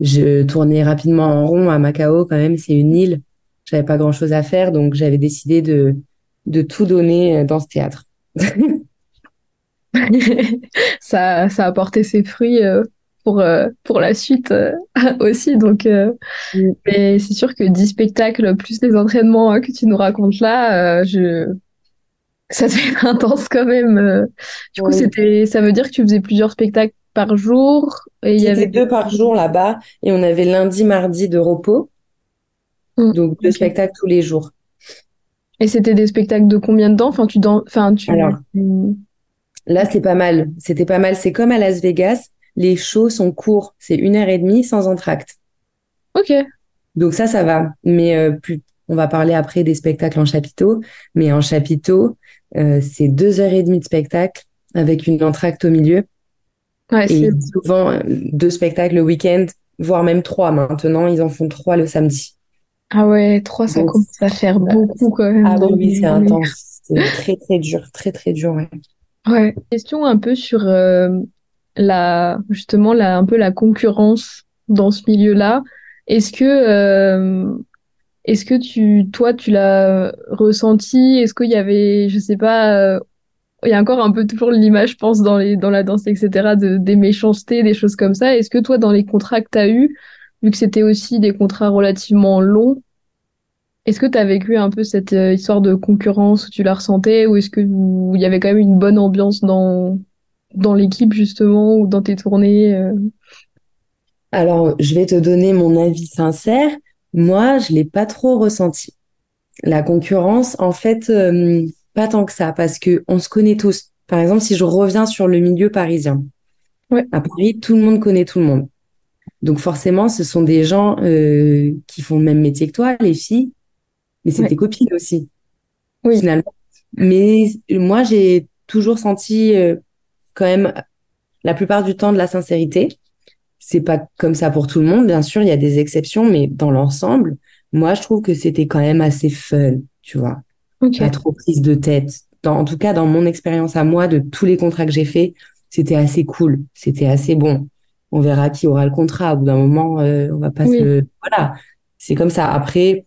B: je tournais rapidement en rond à Macao, quand même. C'est une île. J'avais pas grand-chose à faire, donc j'avais décidé de, de tout donner euh, dans ce théâtre. <laughs>
A: Ça, ça a porté ses fruits euh, pour, euh, pour la suite <laughs> aussi. Donc,
B: Mm.
A: mais c'est sûr que 10 spectacles plus les entraînements hein, que tu nous racontes là, je... ça devait être intense quand même. euh. Du coup,
B: Oui.
A: c'était, ça veut dire que tu faisais plusieurs spectacles par jour et il y avait
B: deux par jour là-bas et on avait lundi, mardi de repos,
A: Mm,
B: donc deux spectacles tous les jours.
A: Et c'était des spectacles de combien de temps? Enfin, tu dan... enfin, tu...
B: Alors là, c'est pas mal. C'était pas mal. C'est comme à Las Vegas, les shows sont courts, c'est une heure et demie sans entracte.
A: Ok.
B: Donc ça, ça va. Mais euh, plus, on va parler après des spectacles en chapiteau. Mais en chapiteau, c'est deux heures et demie de spectacle avec une entracte au milieu
A: Ouais,
B: et souvent euh, deux spectacles le week-end, voire même trois. Maintenant, ils en font trois le samedi.
A: Ah ouais, trois, ça commence à faire beaucoup quand même
B: ah oui, c'est intense. C'est très, très dur, très, très dur, ouais.
A: Ouais. Question un peu sur euh, la justement la un peu la concurrence dans ce milieu-là. Est-ce que euh, est-ce que tu toi tu l'as ressenti? Est-ce qu'il y avait je sais pas euh, il y a encore un peu toujours l'image je pense dans les dans la danse etc de des méchancetés des choses comme ça. Est-ce que toi dans les contrats que tu as eu vu que c'était aussi des contrats relativement longs est-ce que tu as vécu un peu cette euh, histoire de concurrence où tu la ressentais ou est-ce que vous- il y avait quand même une bonne ambiance dans dans l'équipe justement ou dans tes tournées euh?
B: Alors, je vais te donner mon avis sincère. Moi, je l'ai pas trop ressenti. La concurrence, en fait, euh, pas tant que ça, parce que on se connaît tous. Par exemple, si je reviens sur le milieu parisien,
A: Ouais.
B: à Paris, tout le monde connaît tout le monde. Donc forcément, ce sont des gens euh, qui font le même métier que toi, les filles, mais c'est
A: Ouais.
B: tes copines aussi,
A: Oui.
B: finalement. Mais moi, j'ai toujours senti euh, quand même la plupart du temps de la sincérité. C'est pas comme ça pour tout le monde, bien sûr, il y a des exceptions, mais dans l'ensemble, moi, je trouve que c'était quand même assez fun, tu vois,
A: Ok.
B: pas trop prise de tête. Dans, en tout cas, dans mon expérience à moi, de tous les contrats que j'ai faits, c'était assez cool, c'était assez bon. On verra qui aura le contrat. Au bout d'un moment, euh, on va pas
A: Oui.
B: se... Voilà, c'est comme ça. Après,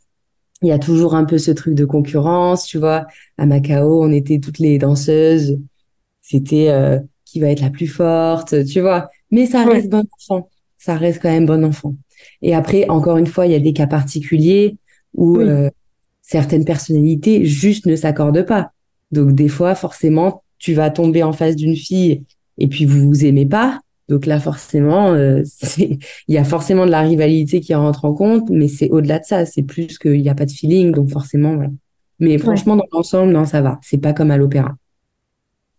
B: il y a toujours un peu ce truc de concurrence, tu vois. À Macao, on était toutes les danseuses. C'était euh, qui va être la plus forte, tu vois. Mais ça
A: Ouais.
B: reste bon enfant. Ça reste quand même bon enfant. Et après, encore une fois, il y a des cas particuliers où
A: Oui.
B: euh, certaines personnalités juste ne s'accordent pas. Donc des fois, forcément, tu vas tomber en face d'une fille et puis vous vous aimez pas. Donc là, forcément, euh, <laughs> c'est- il y a forcément de la rivalité qui rentre en compte, mais c'est au-delà de ça. C'est plus qu'il n'y a pas de feeling, donc forcément, voilà. Mais franchement, dans l'ensemble, non, ça va. C'est pas comme à l'opéra.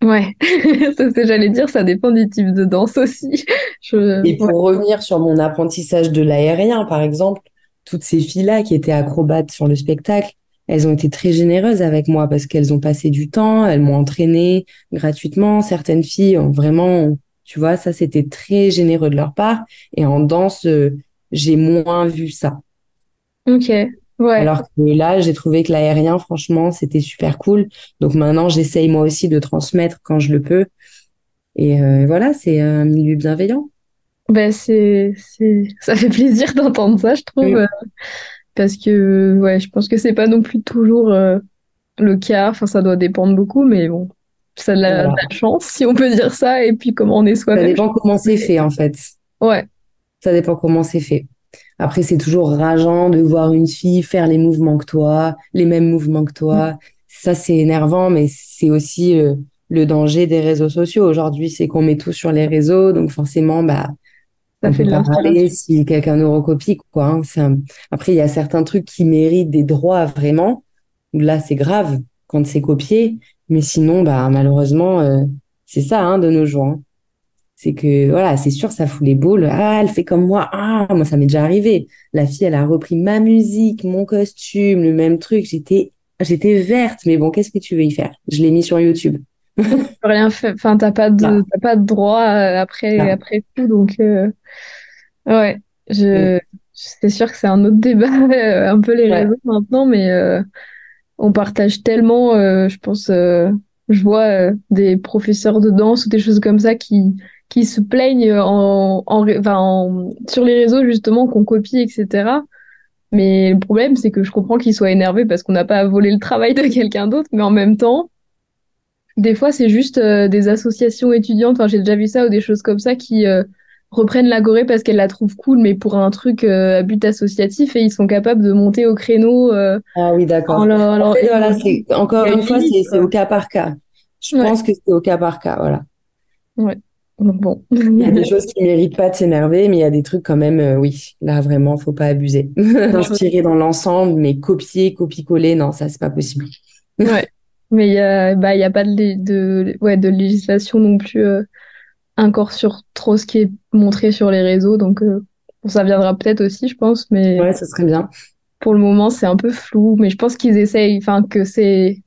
A: Ouais. <laughs> C'est, j'allais dire, ça dépend du type de danse aussi. <laughs> Je...
B: Et pour
A: ouais.
B: revenir sur mon apprentissage de l'aérien, par exemple, toutes ces filles-là qui étaient acrobates sur le spectacle, elles ont été très généreuses avec moi parce qu'elles ont passé du temps, elles m'ont entraîné gratuitement. Certaines filles ont vraiment, tu vois, ça c'était très généreux de leur part. Et en danse, euh, j'ai moins vu ça.
A: Ok. Ouais.
B: Alors que là, j'ai trouvé que l'aérien, franchement, c'était super cool. Donc maintenant, j'essaye moi aussi de transmettre quand je le peux. Et euh, voilà, c'est un milieu bienveillant.
A: Ben, c'est, c'est, ça fait plaisir <laughs> d'entendre ça, je trouve,
B: Oui.
A: euh, parce que, ouais, je pense que c'est pas non plus toujours, euh, le cas. Enfin, ça doit dépendre beaucoup, mais bon, ça a de la, la chance, si on peut dire ça, et puis comment on est
B: Ça
A: soi-même.
B: dépend comment c'est fait, en fait.
A: Ouais,
B: Ça dépend comment c'est fait. Après, c'est toujours rageant de voir une fille faire les mouvements que toi, les mêmes mouvements que toi. Ça, c'est énervant, mais c'est aussi euh, le danger des réseaux sociaux. Aujourd'hui, c'est qu'on met tout sur les réseaux, donc forcément, bah,
A: ça
B: on
A: fait
B: pas parler si quelqu'un nous recopie, quoi. hein. Un- Après, il y a certains trucs qui méritent des droits vraiment. Là, c'est grave quand c'est copié, mais sinon, bah, malheureusement, euh, c'est ça, hein, de nos jours. hein. C'est que, voilà, c'est sûr, ça fout les boules. Ah, elle fait comme moi. Ah, moi, ça m'est déjà arrivé. La fille, elle a repris ma musique, mon costume, le même truc. J'étais, j'étais verte, mais bon, qu'est-ce que tu veux y faire? Je l'ai mis sur YouTube. <laughs>
A: Tu peux rien faire. Enfin, t'as pas de, t'as pas de droit euh, après, après tout, donc euh, ouais. Je, c'est sûr que c'est un autre débat, <laughs> euh, un peu les
B: Ouais,
A: réseaux maintenant, mais euh, on partage tellement. euh, je pense, je vois euh, des professeurs de danse ou des choses comme ça qui qui se plaignent en, en, enfin, en- sur les réseaux justement qu'on copie, etc. Mais le problème, c'est que je comprends qu'ils soient énervés parce qu'on n'a pas volé le travail de quelqu'un d'autre, mais en même temps. Des fois, c'est juste euh, des associations étudiantes, enfin, j'ai déjà vu ça, ou des choses comme ça, qui euh, reprennent l'agoré parce qu'elles la trouvent cool, mais pour un truc euh, à but associatif, et ils sont capables de monter au créneau euh,
B: Ah oui,
A: en
B: d'accord. En fait, voilà, c'est, encore une fois, c'est, au cas par cas. Je
A: Ouais,
B: pense que c'est au cas par cas, voilà.
A: ouais. Donc bon.
B: Il y a des <laughs> choses qui méritent pas de s'énerver, mais il y a des trucs quand même, euh, oui, là vraiment, faut pas abuser. <laughs> S'inspirer dans l'ensemble, mais copier, copier-coller, non, ça c'est pas possible. <laughs>
A: Ouais. Mais il y a, bah, il y a pas de, ouais, de législation non plus euh, encore sur trop ce qui est montré sur les réseaux, donc euh, bon, ça viendra peut-être aussi, je pense, mais
B: Ouais, ça serait bien.
A: pour le moment, c'est un peu flou. Mais je pense qu'ils essayent, enfin, que c'est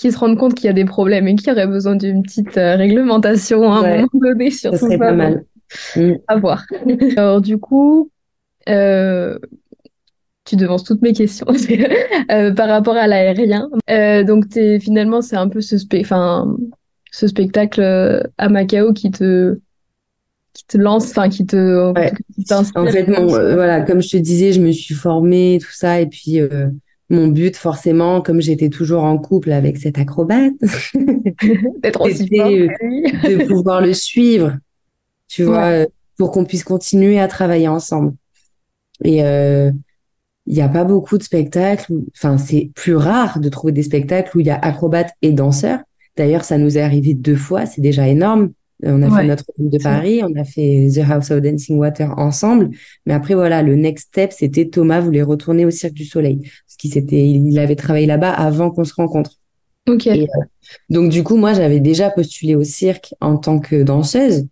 A: qu'ils se rendent compte qu'il y a des problèmes et qu'il y aurait besoin d'une petite euh, réglementation à un moment donné sur
B: ça
A: tout ça.
B: pas mal. Mm.
A: à voir. <laughs> Alors, du coup, euh, tu devances toutes mes questions <laughs> Euh, par rapport à l'aérien. Euh, donc, t'es, finalement, c'est un peu ce, enfin, ce spectacle à Macao qui te, qui te lance, enfin, qui te, en
B: Ouais.
A: qui
B: fait, mon, voilà, comme je te disais, je me suis formée, tout ça, et puis mon but, forcément, comme j'étais toujours en couple avec cet acrobate, <laughs>
A: D'être aussi fort <laughs>
B: de pouvoir le suivre, tu vois,
A: Ouais.
B: pour qu'on puisse continuer à travailler ensemble. Et euh, il n'y a pas beaucoup de spectacles, enfin, c'est plus rare de trouver des spectacles où il y a acrobate et danseur. D'ailleurs, ça nous est arrivé deux fois, c'est déjà énorme. Euh, On a fait
A: Ouais,
B: notre film de. Paris, on a fait The House of Dancing Water ensemble. Mais après, voilà, le next step, c'était Thomas voulait retourner au Cirque du Soleil. Parce qu'il s'était, il avait travaillé là-bas avant qu'on se rencontre.
A: Ok.
B: Et euh, donc, du coup, moi, j'avais déjà postulé au cirque en tant que danseuse,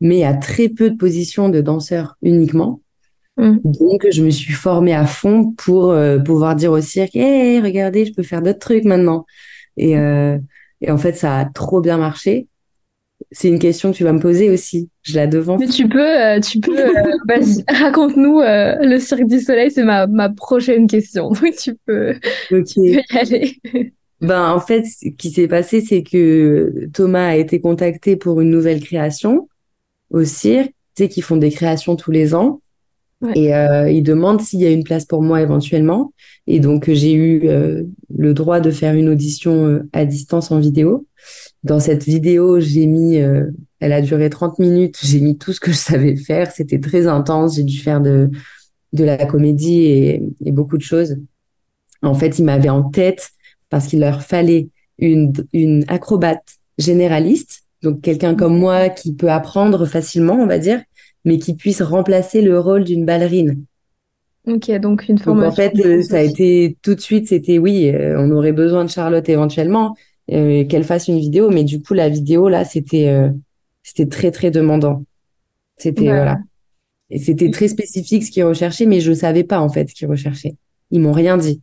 B: mais il y a très peu de positions de danseurs uniquement.
A: Mm.
B: Donc, je me suis formée à fond pour euh, pouvoir dire au cirque, Hé, regardez, je peux faire d'autres trucs maintenant. Et, euh, et en fait, ça a trop bien marché. C'est une question que tu vas me poser aussi. Je la devance.
A: Mais tu peux, euh, tu peux, euh, <laughs> vas-y, raconte-nous euh, le Cirque du Soleil, c'est ma, ma prochaine question. Donc <laughs> tu peux,
B: Ok.
A: tu peux y aller.
B: Ben, en fait, ce qui s'est passé, c'est que Thomas a été contacté pour une nouvelle création au cirque. Tu sais qu'ils font des créations tous les ans.
A: Ouais.
B: Et il demande s'il y a une place pour moi éventuellement. Et donc, j'ai eu le droit de faire une audition à distance en vidéo. Dans cette vidéo, j'ai mis, euh, elle a duré 30 minutes, j'ai mis tout ce que je savais faire. C'était très intense. J'ai dû faire de, de la comédie et, et beaucoup de choses. En fait, ils m'avaient en tête parce qu'il leur fallait une, une acrobate généraliste, donc quelqu'un comme moi qui peut apprendre facilement, on va dire, mais qui puisse remplacer le rôle d'une ballerine.
A: Ok, donc une
B: Donc en
A: formation.
B: fait, euh, ça a été tout de suite, c'était oui, euh, on aurait besoin de Charlotte éventuellement, euh, qu'elle fasse une vidéo, mais du coup la vidéo là, c'était euh, c'était très très demandant. C'était voilà, et c'était très spécifique ce qu'ils recherchaient, mais je savais pas en fait ce qu'ils recherchaient. Ils m'ont rien dit.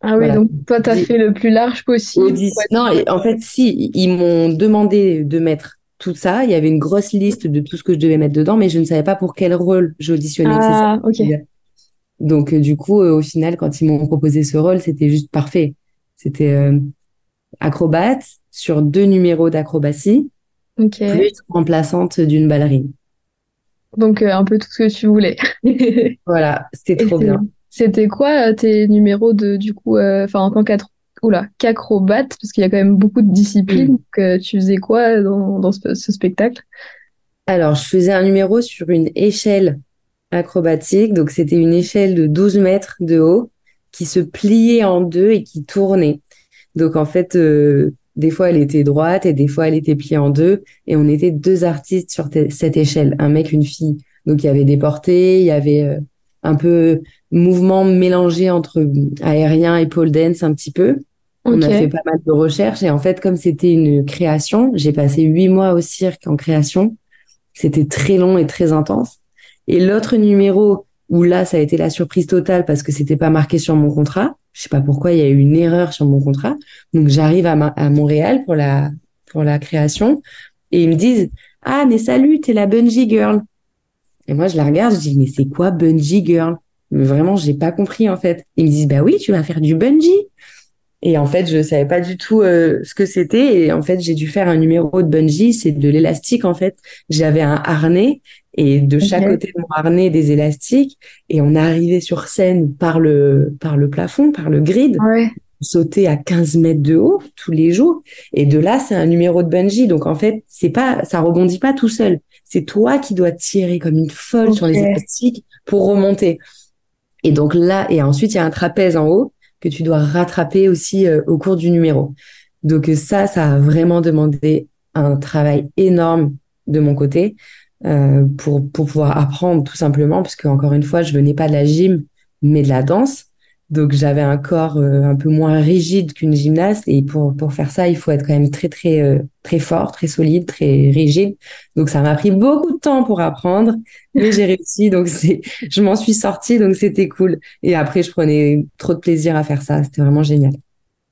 A: ah oui,
B: Voilà.
A: donc toi, t'as
B: Dis-
A: fait le plus large possible.
B: Non, en fait, si, ils m'ont demandé de mettre tout ça. Il y avait une grosse liste de tout ce que je devais mettre dedans, mais je ne savais pas pour quel rôle j'auditionnais.
A: Ah, ok.
B: Donc, euh, du coup, euh, au final, quand ils m'ont proposé ce rôle, c'était juste parfait. C'était euh, acrobate sur deux numéros d'acrobatie,
A: Ok.
B: plus remplaçante d'une ballerine.
A: Donc euh, un peu tout ce que tu voulais. <laughs>
B: Voilà, c'était trop bien.
A: C'était quoi euh, tes numéros de du coup, euh, enfin en tant qu'acrobate, parce qu'il y a quand même beaucoup de disciplines. Donc, tu faisais quoi dans, dans ce, ce spectacle?
B: Alors, je faisais un numéro sur une échelle acrobatique. Donc, c'était une échelle de 12 mètres de haut qui se pliait en deux et qui tournait. Donc, en fait, euh, des fois, elle était droite et des fois, elle était pliée en deux. Et on était deux artistes sur cette échelle, un mec, une fille. Donc, il y avait des portées, il y avait euh, un peu mouvement mélangé entre aérien et pole dance un petit peu. On a fait pas mal de recherches et en fait, comme c'était une création, j'ai passé huit mois au cirque en création. C'était très long et très intense. Et l'autre numéro où là, ça a été la surprise totale parce que c'était pas marqué sur mon contrat. Je sais pas pourquoi il y a eu une erreur sur mon contrat. Donc j'arrive à, Montréal pour la pour la création et ils me disent ah mais salut t'es la bungee girl. Et moi je la regarde je dis mais c'est quoi bungee girl? Mais Vraiment j'ai pas compris en fait. Ils me disent bah oui tu vas faire du bungee. Et en fait, je savais pas du tout euh, ce que c'était. Et en fait, j'ai dû faire un numéro de bungee. C'est de l'élastique, en fait. J'avais un harnais et de chaque côté de mon harnais, des élastiques. Et on arrivait sur scène par le, par le plafond, par le grid. Ouais. Sauter à 15 mètres de haut tous les jours. Et de là, c'est un numéro de bungee. Donc, en fait, c'est pas, ça rebondit pas tout seul. C'est toi qui dois tirer comme une folle sur les élastiques pour remonter. Et donc là, et ensuite, il y a un trapèze en haut que tu dois rattraper aussi euh, au cours du numéro. Donc ça, ça a vraiment demandé un travail énorme de mon côté euh, pour, pour pouvoir apprendre tout simplement, parce que encore une fois, je venais pas de la gym, mais de la danse. Donc j'avais un corps euh, un peu moins rigide qu'une gymnaste et pour pour faire ça, il faut être quand même très très euh, très fort, très solide, très rigide. Donc ça m'a pris beaucoup de temps pour apprendre, mais j'ai réussi donc c'est je m'en suis sortie donc c'était cool. Et après je prenais trop de plaisir à faire ça, c'était vraiment génial.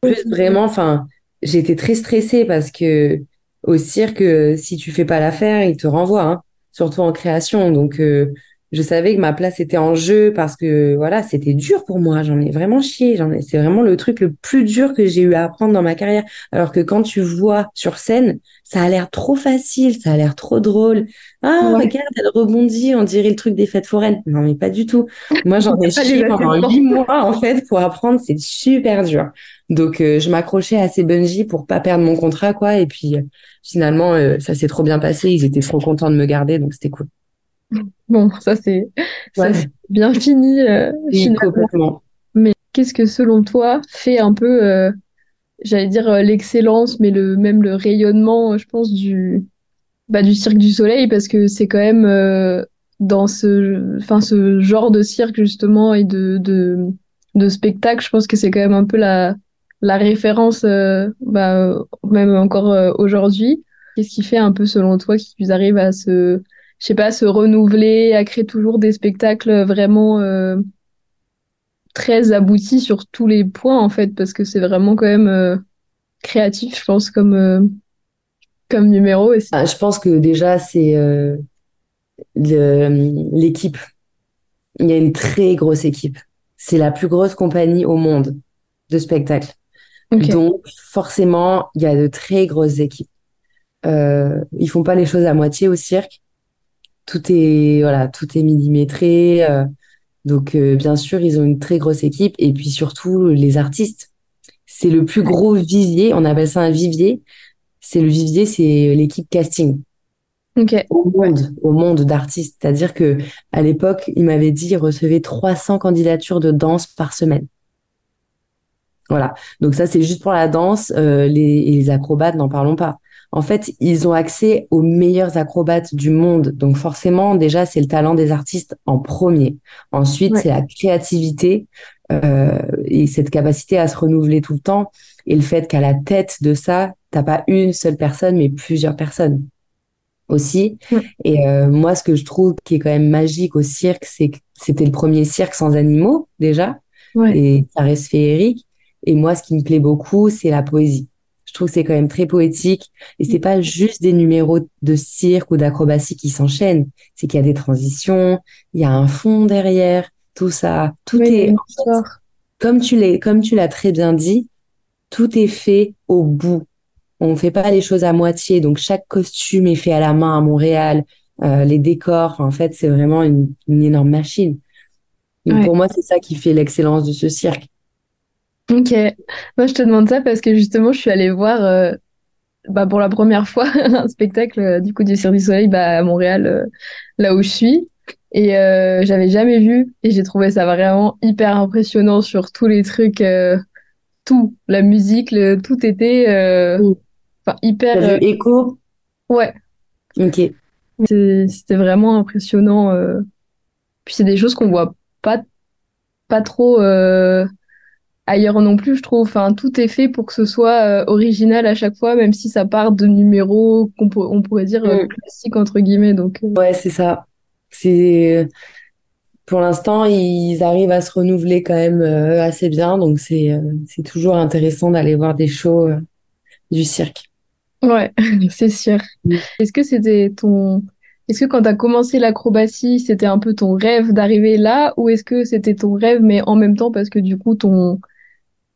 B: Plus vraiment enfin, j'étais très stressée parce que au cirque si tu fais pas l'affaire, ils te renvoient hein, surtout en création donc euh, je savais que ma place était en jeu parce que voilà, c'était dur pour moi. J'en ai vraiment chié. J'en ai, c'est vraiment le truc le plus dur que j'ai eu à apprendre dans ma carrière. Alors que quand tu vois sur scène, ça a l'air trop facile, ça a l'air trop drôle. Ah, regarde, elle rebondit, on dirait le truc des fêtes foraines. Non, mais pas du tout. Moi, j'en <laughs> ai chié pendant huit mois, en fait, pour apprendre. C'est super dur. Donc, euh, je m'accrochais à ces bungees pour pas perdre mon contrat, quoi. Et puis, euh, finalement, euh, ça s'est trop bien passé. Ils étaient trop contents de me garder, donc c'était cool.
A: Bon, ça c'est bien fini finalement. Mais qu'est-ce que selon toi fait un peu, euh, j'allais dire l'excellence, mais le même le rayonnement, je pense du bah, du cirque du soleil? Parce que c'est quand même dans ce enfin ce genre de cirque justement et de de de spectacle, je pense que c'est quand même un peu la la référence bah, même encore aujourd'hui. Qu'est-ce qui fait un peu selon toi qu'ils arrivent à se je sais pas, se renouveler, à créer toujours des spectacles vraiment euh, très aboutis sur tous les points en fait, parce que c'est vraiment quand même euh, créatif, je pense, comme euh, comme numéro.
B: Ah, je pense que déjà c'est l'équipe. Il y a une très grosse équipe. C'est la plus grosse compagnie au monde de Donc forcément, il y a de très grosses équipes. Euh, ils font pas les choses à moitié au cirque tout est voilà, tout est millimétré. Euh, donc euh, bien sûr, ils ont une très grosse équipe et puis surtout les artistes. C'est le plus gros vivier, on appelle ça un vivier. C'est le vivier, c'est l'équipe casting. Au monde, au monde d'artistes. C'est-à-dire que à l'époque, il m'avait dit il recevait 300 candidatures de danse par semaine. Voilà. Donc ça, c'est juste pour la danse. Euh, les, les acrobates, n'en parlons pas en fait, ils ont accès aux meilleurs acrobates du monde. Donc forcément, déjà, c'est le talent des artistes en premier. Ensuite, c'est la créativité euh, et cette capacité à se renouveler tout le temps. Et le fait qu'à la tête de ça, t'as pas une seule personne, mais plusieurs personnes aussi. Et euh, moi, ce que je trouve qui est quand même magique au cirque, c'est que c'était le premier cirque sans animaux déjà, et ça reste féerique. Et moi, ce qui me plaît beaucoup, c'est la poésie. Je trouve que c'est quand même très poétique et c'est pas juste des numéros de cirque ou d'acrobatie qui s'enchaînent. C'est qu'il y a des transitions, il y a un fond derrière, tout ça. Tout est comme tu l'es, comme tu l'as très bien dit, tout est fait au bout. On fait pas les choses à moitié. Donc chaque costume est fait à la main à Montréal. Euh, les décors, en fait, c'est vraiment une, énorme machine. Pour moi, c'est ça qui fait l'excellence de ce cirque.
A: Ok. Moi, je te demande ça parce que justement, je suis allée voir euh, bah, pour la première fois <laughs> un spectacle euh, du coup du Cirque du Soleil bah, à Montréal, euh, là où je suis. Et euh, j'avais jamais vu et j'ai trouvé ça vraiment hyper impressionnant sur tous les trucs, euh, tout, la musique, le, tout était enfin, hyper.
B: T'as vu Echo?
A: ouais,
B: Ok.
A: c'était vraiment impressionnant. euh. Puis c'est des choses qu'on voit pas, pas trop euh, ailleurs non plus, je trouve. Enfin, tout est fait pour que ce soit euh, original à chaque fois, même si ça part de numéros qu'on pour- on pourrait dire euh,
B: Mm.
A: classiques entre guillemets. Donc, euh,
B: Ouais, c'est ça. C'est pour l'instant, ils arrivent à se renouveler quand même euh, assez bien, donc c'est c'est toujours intéressant d'aller voir des shows du cirque.
A: ouais, <laughs> c'est sûr.
B: Mm.
A: Est-ce que c'était ton... Est-ce que quand tu as commencé l'acrobatie, c'était un peu ton rêve d'arriver là, ou est-ce que c'était ton rêve, mais en même temps parce que du coup, ton...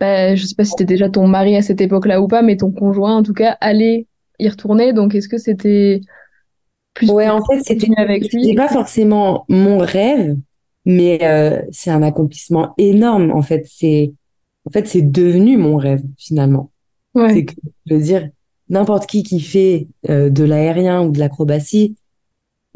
A: Bah, je sais pas si c'était déjà ton mari à cette époque-là ou pas, mais ton conjoint, en tout cas, allait y retourner. Donc, est-ce que c'était plus
B: Ouais, en fait, c'était
A: avec lui?
B: pas forcément mon rêve, mais euh, c'est un accomplissement énorme. En fait, c'est en fait c'est devenu mon rêve finalement.
A: Ouais,
B: C'est que je veux dire n'importe qui qui fait euh, de l'aérien ou de l'acrobatie,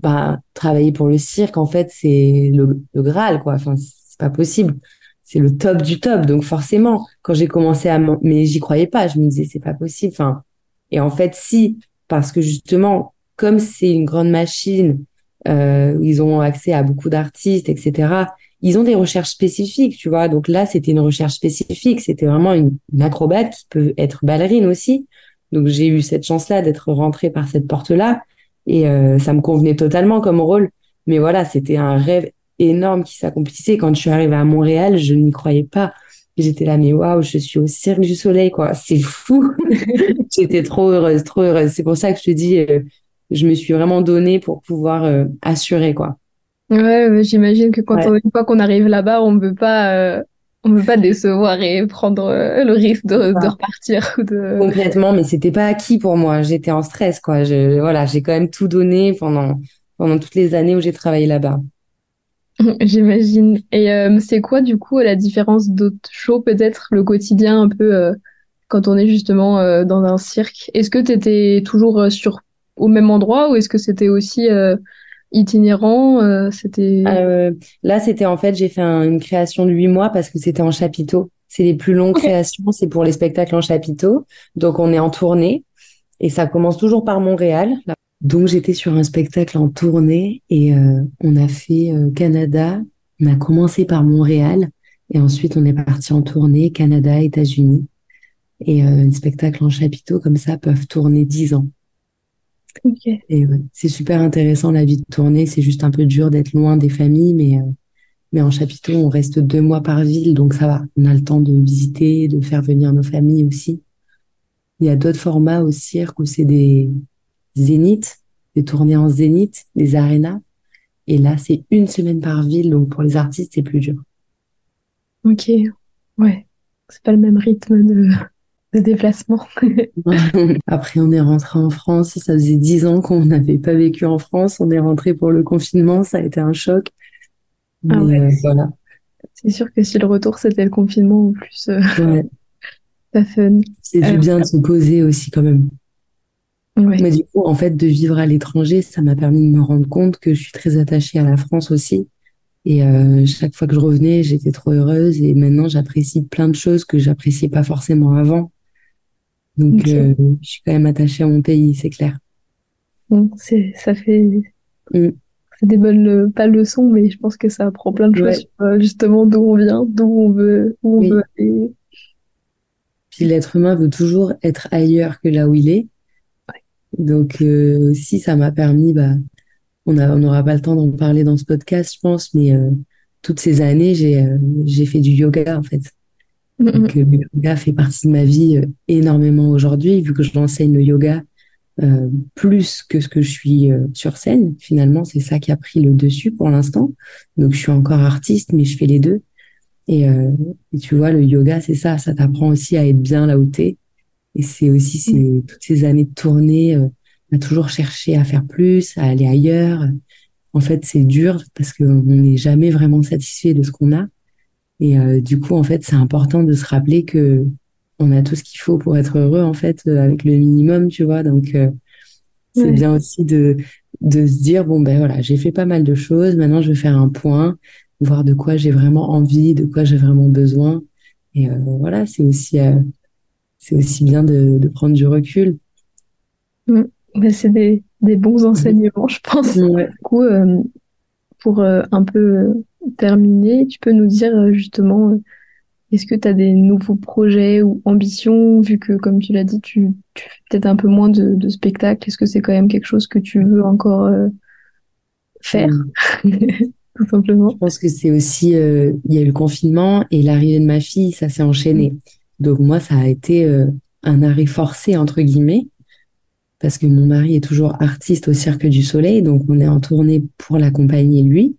B: bah travailler pour le cirque en fait c'est le, le Graal quoi. Enfin c'est pas possible. C'est le top du top. Donc forcément quand j'ai commencé à mais j'y croyais pas. Je me disais c'est pas possible. Enfin et en fait si parce que justement comme c'est une grande machine, euh, ils ont accès à beaucoup d'artistes etc. Ils ont des recherches spécifiques, tu vois. Donc là, c'était une recherche spécifique. C'était vraiment une, une acrobate qui peut être ballerine aussi. Donc j'ai eu cette chance-là d'être rentrée par cette porte-là. Et euh, ça me convenait totalement comme rôle. Mais voilà, c'était un rêve énorme qui s'accomplissait. Quand je suis arrivée à Montréal, je n'y croyais pas. J'étais là, mais waouh, je suis au Cirque du Soleil, quoi. C'est fou. <laughs> J'étais trop heureuse, trop heureuse. C'est pour ça que je te dis, euh, je me suis vraiment donnée pour pouvoir euh, assurer, quoi.
A: ouais, j'imagine que quand
B: Ouais.
A: on, une fois qu'on arrive là-bas, on ne peut pas, euh, on peut pas décevoir et prendre euh, le risque de, de repartir de...
B: Complètement, mais c'était pas acquis pour moi. J'étais en stress, quoi. Je, voilà, j'ai quand même tout donné pendant, pendant toutes les années où j'ai travaillé là-bas. <laughs>
A: J'imagine. Et euh, c'est quoi du coup la différence d'autres shows, peut-être le quotidien un peu euh, quand on est justement euh, dans un cirque? Est-ce que tu étais toujours euh, sur au même endroit ou est-ce que c'était aussi euh, itinérant? euh, c'était
B: Euh, là, c'était en fait, j'ai fait un- une création de huit mois parce que c'était en chapiteau. C'est les plus longues créations, c'est pour les spectacles en chapiteau. Donc, on est en tournée et ça commence toujours par Montréal. Là. Donc, j'étais sur un spectacle en tournée et euh, on a fait euh, Canada. On a commencé par Montréal et ensuite on est parti en tournée Canada, États-Unis. Et euh, un spectacle en chapiteau comme ça peuvent tourner dix ans.
A: Ok.
B: Et ouais, c'est super intéressant la vie de tournée. C'est juste un peu dur d'être loin des familles, mais, euh, mais en chapiteau, on reste deux mois par ville, donc ça va. On a le temps de visiter, de faire venir nos familles aussi. Il y a d'autres formats au cirque où c'est des zéniths, des tournées en zénith, des arénas. Et là, c'est une semaine par ville, donc pour les artistes, c'est plus dur.
A: Ok. Ouais. C'est pas le même rythme de, de déplacement. <laughs>
B: Après, on est rentré en France. Ça faisait dix ans qu'on n'avait pas vécu en France. On est rentré pour le confinement. Ça a été un choc.
A: Ah ouais.
B: euh, voilà.
A: C'est sûr que si le retour c'était le confinement en plus, euh,
B: Ouais. <laughs>
A: ça fun.
B: C'est du
A: Euh,
B: bien de se poser aussi quand même.
A: Ouais.
B: Mais du coup, en fait, de vivre à l'étranger, ça m'a permis de me rendre compte que je suis très attachée à la France aussi. Et euh, chaque fois que je revenais, j'étais trop heureuse. Et maintenant, j'apprécie plein de choses que j'appréciais pas forcément avant. Donc, euh, je suis quand même attachée à mon pays, c'est clair.
A: Bon, c'est, ça fait,
B: Mm.
A: c'est des bonnes, le- pas leçons, mais je pense que ça apprend plein de choses
B: Ouais.
A: euh, justement d'où on vient, d'où on veut, où on
B: Oui.
A: veut aller.
B: Puis l'être humain veut toujours être ailleurs que là où il est. Donc, euh, aussi, ça m'a permis, bah, on a, on n'aura pas le temps d'en parler dans ce podcast, je pense, mais euh, toutes ces années, j'ai euh, j'ai fait du yoga, en fait.
A: Mm, mm.
B: Donc, euh, le yoga fait partie de ma vie euh, énormément aujourd'hui, vu que je l'enseigne le yoga euh, plus que ce que je suis euh, sur scène. Finalement, c'est ça qui a pris le dessus pour l'instant. Donc, je suis encore artiste, mais je fais les deux. Et, euh, et tu vois, le yoga, c'est ça, ça t'apprend aussi à être bien là où t'es. Et c'est aussi ces, toutes ces années de tournée, euh, à toujours chercher à faire plus, à aller ailleurs. En fait, c'est dur parce qu'on n'est jamais vraiment satisfait de ce qu'on a. Et euh, du coup, en fait, c'est important de se rappeler que on a tout ce qu'il faut pour être heureux, en fait, euh, avec le minimum, tu vois. Donc, euh, c'est bien aussi de, de se dire, bon, ben voilà, j'ai fait pas mal de choses. Maintenant, je vais faire un point, voir de quoi j'ai vraiment envie, de quoi j'ai vraiment besoin. Et voilà, c'est aussi, c'est aussi bien de, de, prendre du recul.
A: Mmh. c'est des, des, bons enseignements, je pense. Du coup, pour un peu terminer, tu peux nous dire justement est-ce que tu as des nouveaux projets ou ambitions, vu que, comme tu l'as dit, tu, fais peut-être un peu moins de, de spectacles Est-ce que c'est quand même quelque chose que tu veux encore euh, faire, <laughs> tout simplement
B: Je pense que c'est aussi, euh, il y a eu le confinement et l'arrivée de ma fille, ça s'est enchaîné. Donc moi, ça a été euh, un arrêt forcé, entre guillemets, parce que mon mari est toujours artiste au Cirque du Soleil, donc on est en tournée pour l'accompagner lui.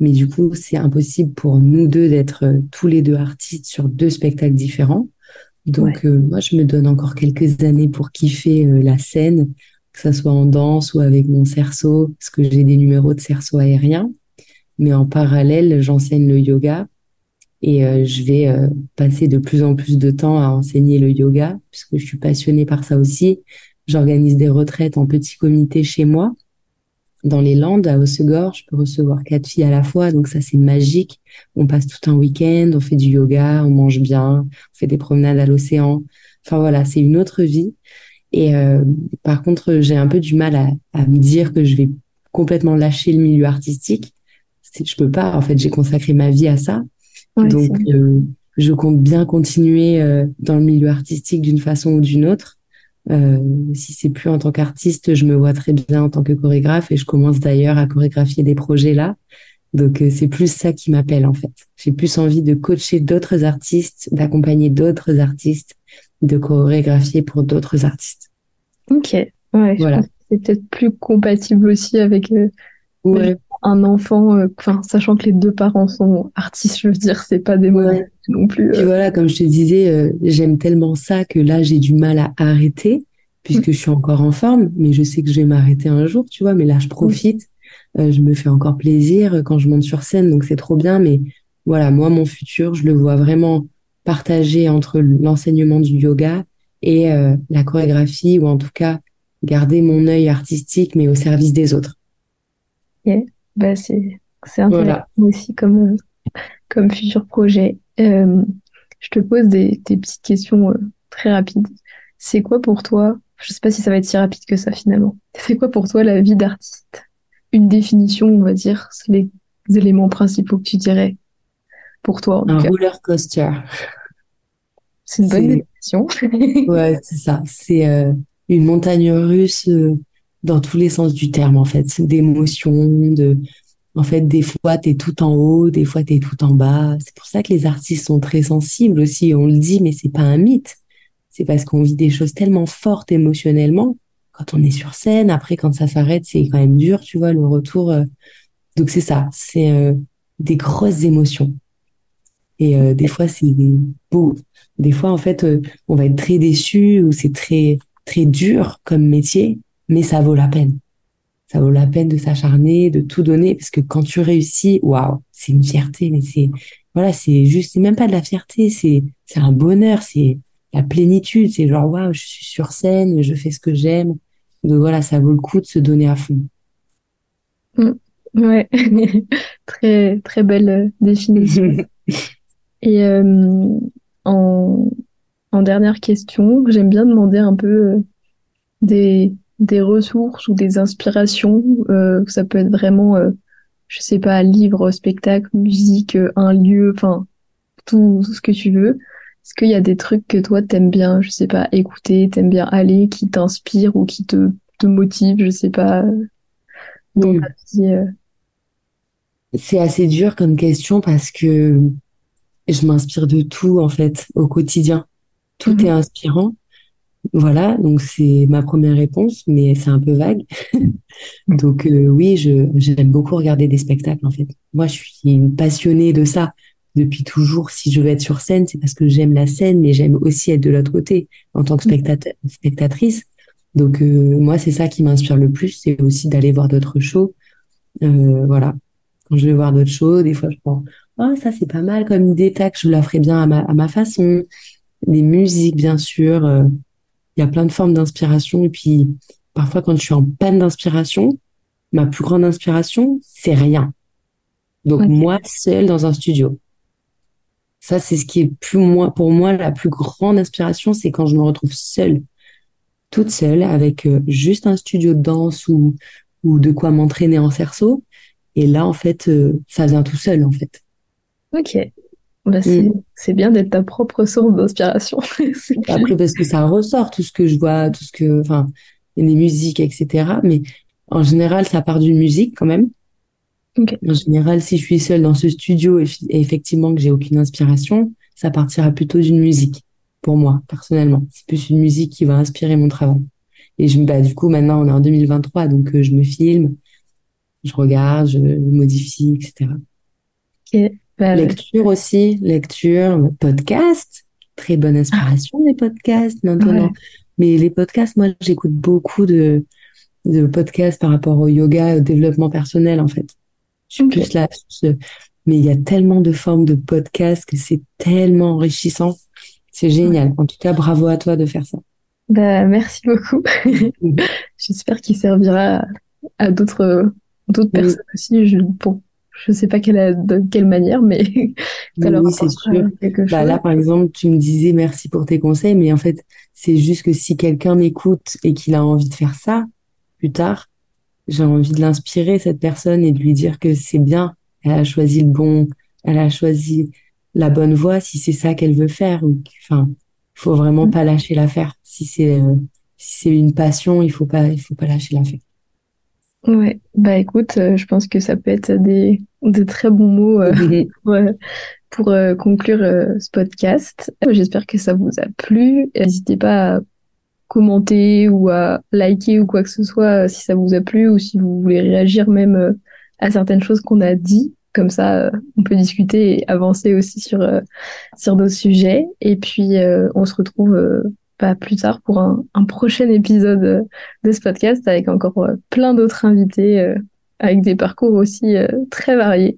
B: Mais du coup, c'est impossible pour nous deux d'être euh, tous les deux artistes sur deux spectacles différents. Donc, euh, moi, je me donne encore quelques années pour kiffer la scène, que ça soit en danse ou avec mon cerceau, parce que j'ai des numéros de cerceau aérien. Mais en parallèle, j'enseigne le yoga et je vais passer de plus en plus de temps à enseigner le yoga, puisque je suis passionnée par ça aussi. J'organise des retraites en petit comité chez moi dans les Landes, à Hossegor, je peux recevoir quatre filles à la fois, donc ça c'est magique. On passe tout un week-end, on fait du yoga, on mange bien, on fait des promenades à l'océan. Enfin voilà, c'est une autre vie. Et euh, par contre, j'ai un peu du mal à, à, me dire que je vais complètement lâcher le milieu artistique. Je peux pas. En fait, j'ai consacré ma vie à ça, donc euh, je compte bien continuer euh, dans le milieu artistique d'une façon ou d'une autre. Euh, si c'est plus en tant qu'artiste, je me vois très bien en tant que chorégraphe et je commence d'ailleurs à chorégraphier des projets là. Donc euh, c'est plus ça qui m'appelle en fait. J'ai plus envie de coacher d'autres artistes, d'accompagner d'autres artistes, de chorégraphier pour d'autres artistes.
A: Ok, ouais. Voilà. C'est peut-être plus compatible aussi avec euh, un enfant, enfin sachant que les deux parents sont artistes, je veux dire, c'est pas des non plus.
B: Puis voilà, comme je te disais, j'aime tellement ça que là j'ai du mal à arrêter puisque je suis encore en forme, mais je sais que je vais m'arrêter un jour, tu vois, mais là je profite, euh, je me fais encore plaisir quand je monte sur scène, donc c'est trop bien, mais voilà, moi mon futur, je le vois vraiment partagé entre l'enseignement du yoga et euh, la chorégraphie, ou en tout cas garder mon œil artistique, mais au service des autres.
A: Yeah. Bah, c'est intéressant aussi comme, comme futur projet. Euh, je te pose des, des petites questions très rapides. C'est quoi pour toi je sais pas si ça va être si rapide que ça finalement. C'est quoi pour toi la vie d'artiste? Une définition, on va dire, c'est les éléments principaux que tu dirais pour toi.
B: Un roller coaster.
A: C'est une bonne définition.
B: ouais, c'est ça. C'est euh, une montagne russe euh, dans tous les sens du terme en fait, d'émotions, de en fait, des fois, tu es tout en haut, des fois, tu es tout en bas. C'est pour ça que les artistes sont très sensibles aussi. On le dit, mais c'est pas un mythe c'est parce qu'on vit des choses tellement fortes émotionnellement. Quand on est sur scène, après, quand ça s'arrête, c'est quand même dur, tu vois, le retour. Euh. Donc, c'est ça, c'est euh, des grosses émotions. Et euh, des fois, c'est beau. Des fois, en fait, on va être très déçu ou c'est très, très dur comme métier, mais ça vaut la peine. Ça vaut la peine de s'acharner, de tout donner, parce que quand tu réussis, waouh, c'est une fierté, mais c'est, voilà, c'est juste, c'est même pas de la fierté, c'est, c'est un bonheur, c'est, la plénitude. C'est genre, waouh, je suis sur scène, je fais ce que j'aime. Donc voilà, ça vaut le coup de se donner à fond.
A: Mm. ouais, <laughs> très, très belle euh, définition. <laughs> Et euh, en, en, dernière question, j'aime bien demander un peu euh, des, des ressources ou des inspirations. ça peut être vraiment, je sais pas, livre, spectacle, musique, un lieu, enfin, tout ce que tu veux. Est-ce qu'il y a des trucs que toi t'aimes bien, je sais pas, écouter, t'aimes bien aller, qui t'inspirent ou qui te, te motivent, je sais pas, dans
B: euh? C'est assez dur comme question parce que je m'inspire de tout en fait au quotidien. Tout est inspirant. Voilà, donc c'est ma première réponse, mais c'est un peu vague. <laughs> donc euh, oui, je j'aime beaucoup regarder des spectacles en fait. Moi, je suis passionnée de ça depuis toujours, si je veux être sur scène, c'est parce que j'aime la scène, mais j'aime aussi être de l'autre côté en tant que mm. spectateur, spectatrice. Donc euh, moi, c'est ça qui m'inspire le plus, c'est aussi d'aller voir d'autres shows. Euh, voilà. Quand je vais voir d'autres shows, des fois je prends oh, ça c'est pas mal comme idée, tac, je la ferai bien à ma, à ma façon. Les musiques, bien sûr. Il y a plein de formes d'inspiration. Et puis, parfois, quand je suis en panne d'inspiration, ma plus grande inspiration, c'est rien. Donc, moi, seule dans un studio. Ça, c'est ce qui est plus moi, pour moi, la plus grande inspiration, c'est quand je me retrouve seule, toute seule, avec euh, juste un studio de danse ou, ou de quoi m'entraîner en cerceau. Et là, en fait, euh, ça vient tout seul, en fait.
A: Ok. Bah, c'est
B: Mm.
A: bien d'être ta propre source d'inspiration. <laughs> Clair.
B: Après, parce que ça ressort, tout ce que je vois, tout ce que, enfin, les musiques, etc. Mais en général, ça part d'une musique quand même. En général, si je suis seule dans ce studio et, effectivement que j'ai aucune inspiration, ça partira plutôt d'une musique, pour moi, personnellement. C'est plus une musique qui va inspirer mon travail. Et je, bah, du coup, maintenant, on est en 2023, donc euh, je me filme, je regarde, je modifie, etc.
A: Ok.
B: Lecture aussi, lecture, podcast, très bonne inspiration les podcasts maintenant.
A: Ouais.
B: Mais les podcasts, moi j'écoute beaucoup de, de podcasts par rapport au yoga, au développement personnel en fait. Je suis
A: Ok.
B: plus là. Mais il y a tellement de formes de podcasts que c'est tellement enrichissant. C'est génial. En tout cas, bravo à toi de faire ça.
A: Bah, merci beaucoup. <laughs> J'espère qu'il servira à, d'autres d'autres
B: Oui.
A: personnes aussi. Je sais pas quelle, de quelle manière, mais ça leur
B: Oui, c'est
A: apportera
B: sûr.
A: quelque
B: Bah là, par exemple, tu me disais merci pour tes conseils, mais en fait, c'est juste que si quelqu'un m'écoute et qu'il a envie de faire ça plus tard, j'ai envie de l'inspirer, cette personne, et de lui dire que c'est bien. Elle a choisi le bon, elle a choisi la bonne voie si c'est ça qu'elle veut faire. Ou, enfin, faut vraiment pas lâcher l'affaire. Si c'est, euh, si c'est une passion, il faut pas, il faut pas lâcher l'affaire.
A: Ouais, bah écoute, euh, je pense que ça peut être des, des très bons mots euh, <laughs> pour, euh, pour euh, conclure euh, ce podcast. J'espère que ça vous a plu. N'hésitez pas à commenter ou à liker ou quoi que ce soit si ça vous a plu ou si vous voulez réagir même à certaines choses qu'on a dit. Comme ça, on peut discuter et avancer aussi sur, euh, sur d'autres sujets. Et puis, euh, on se retrouve euh, bah, plus tard pour un, un prochain épisode euh, de ce podcast avec encore euh, plein d'autres invités euh, avec des parcours aussi euh, très variés.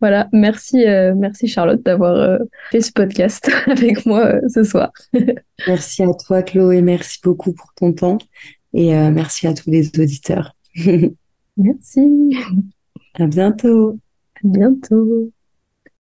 A: Voilà, merci, euh, merci Charlotte d'avoir fait ce podcast <laughs> avec moi ce soir. <laughs>
B: Merci à toi, Chloé. Merci beaucoup pour ton temps. Et merci à tous les auditeurs. <laughs>
A: Merci,
B: À bientôt.
A: à bientôt.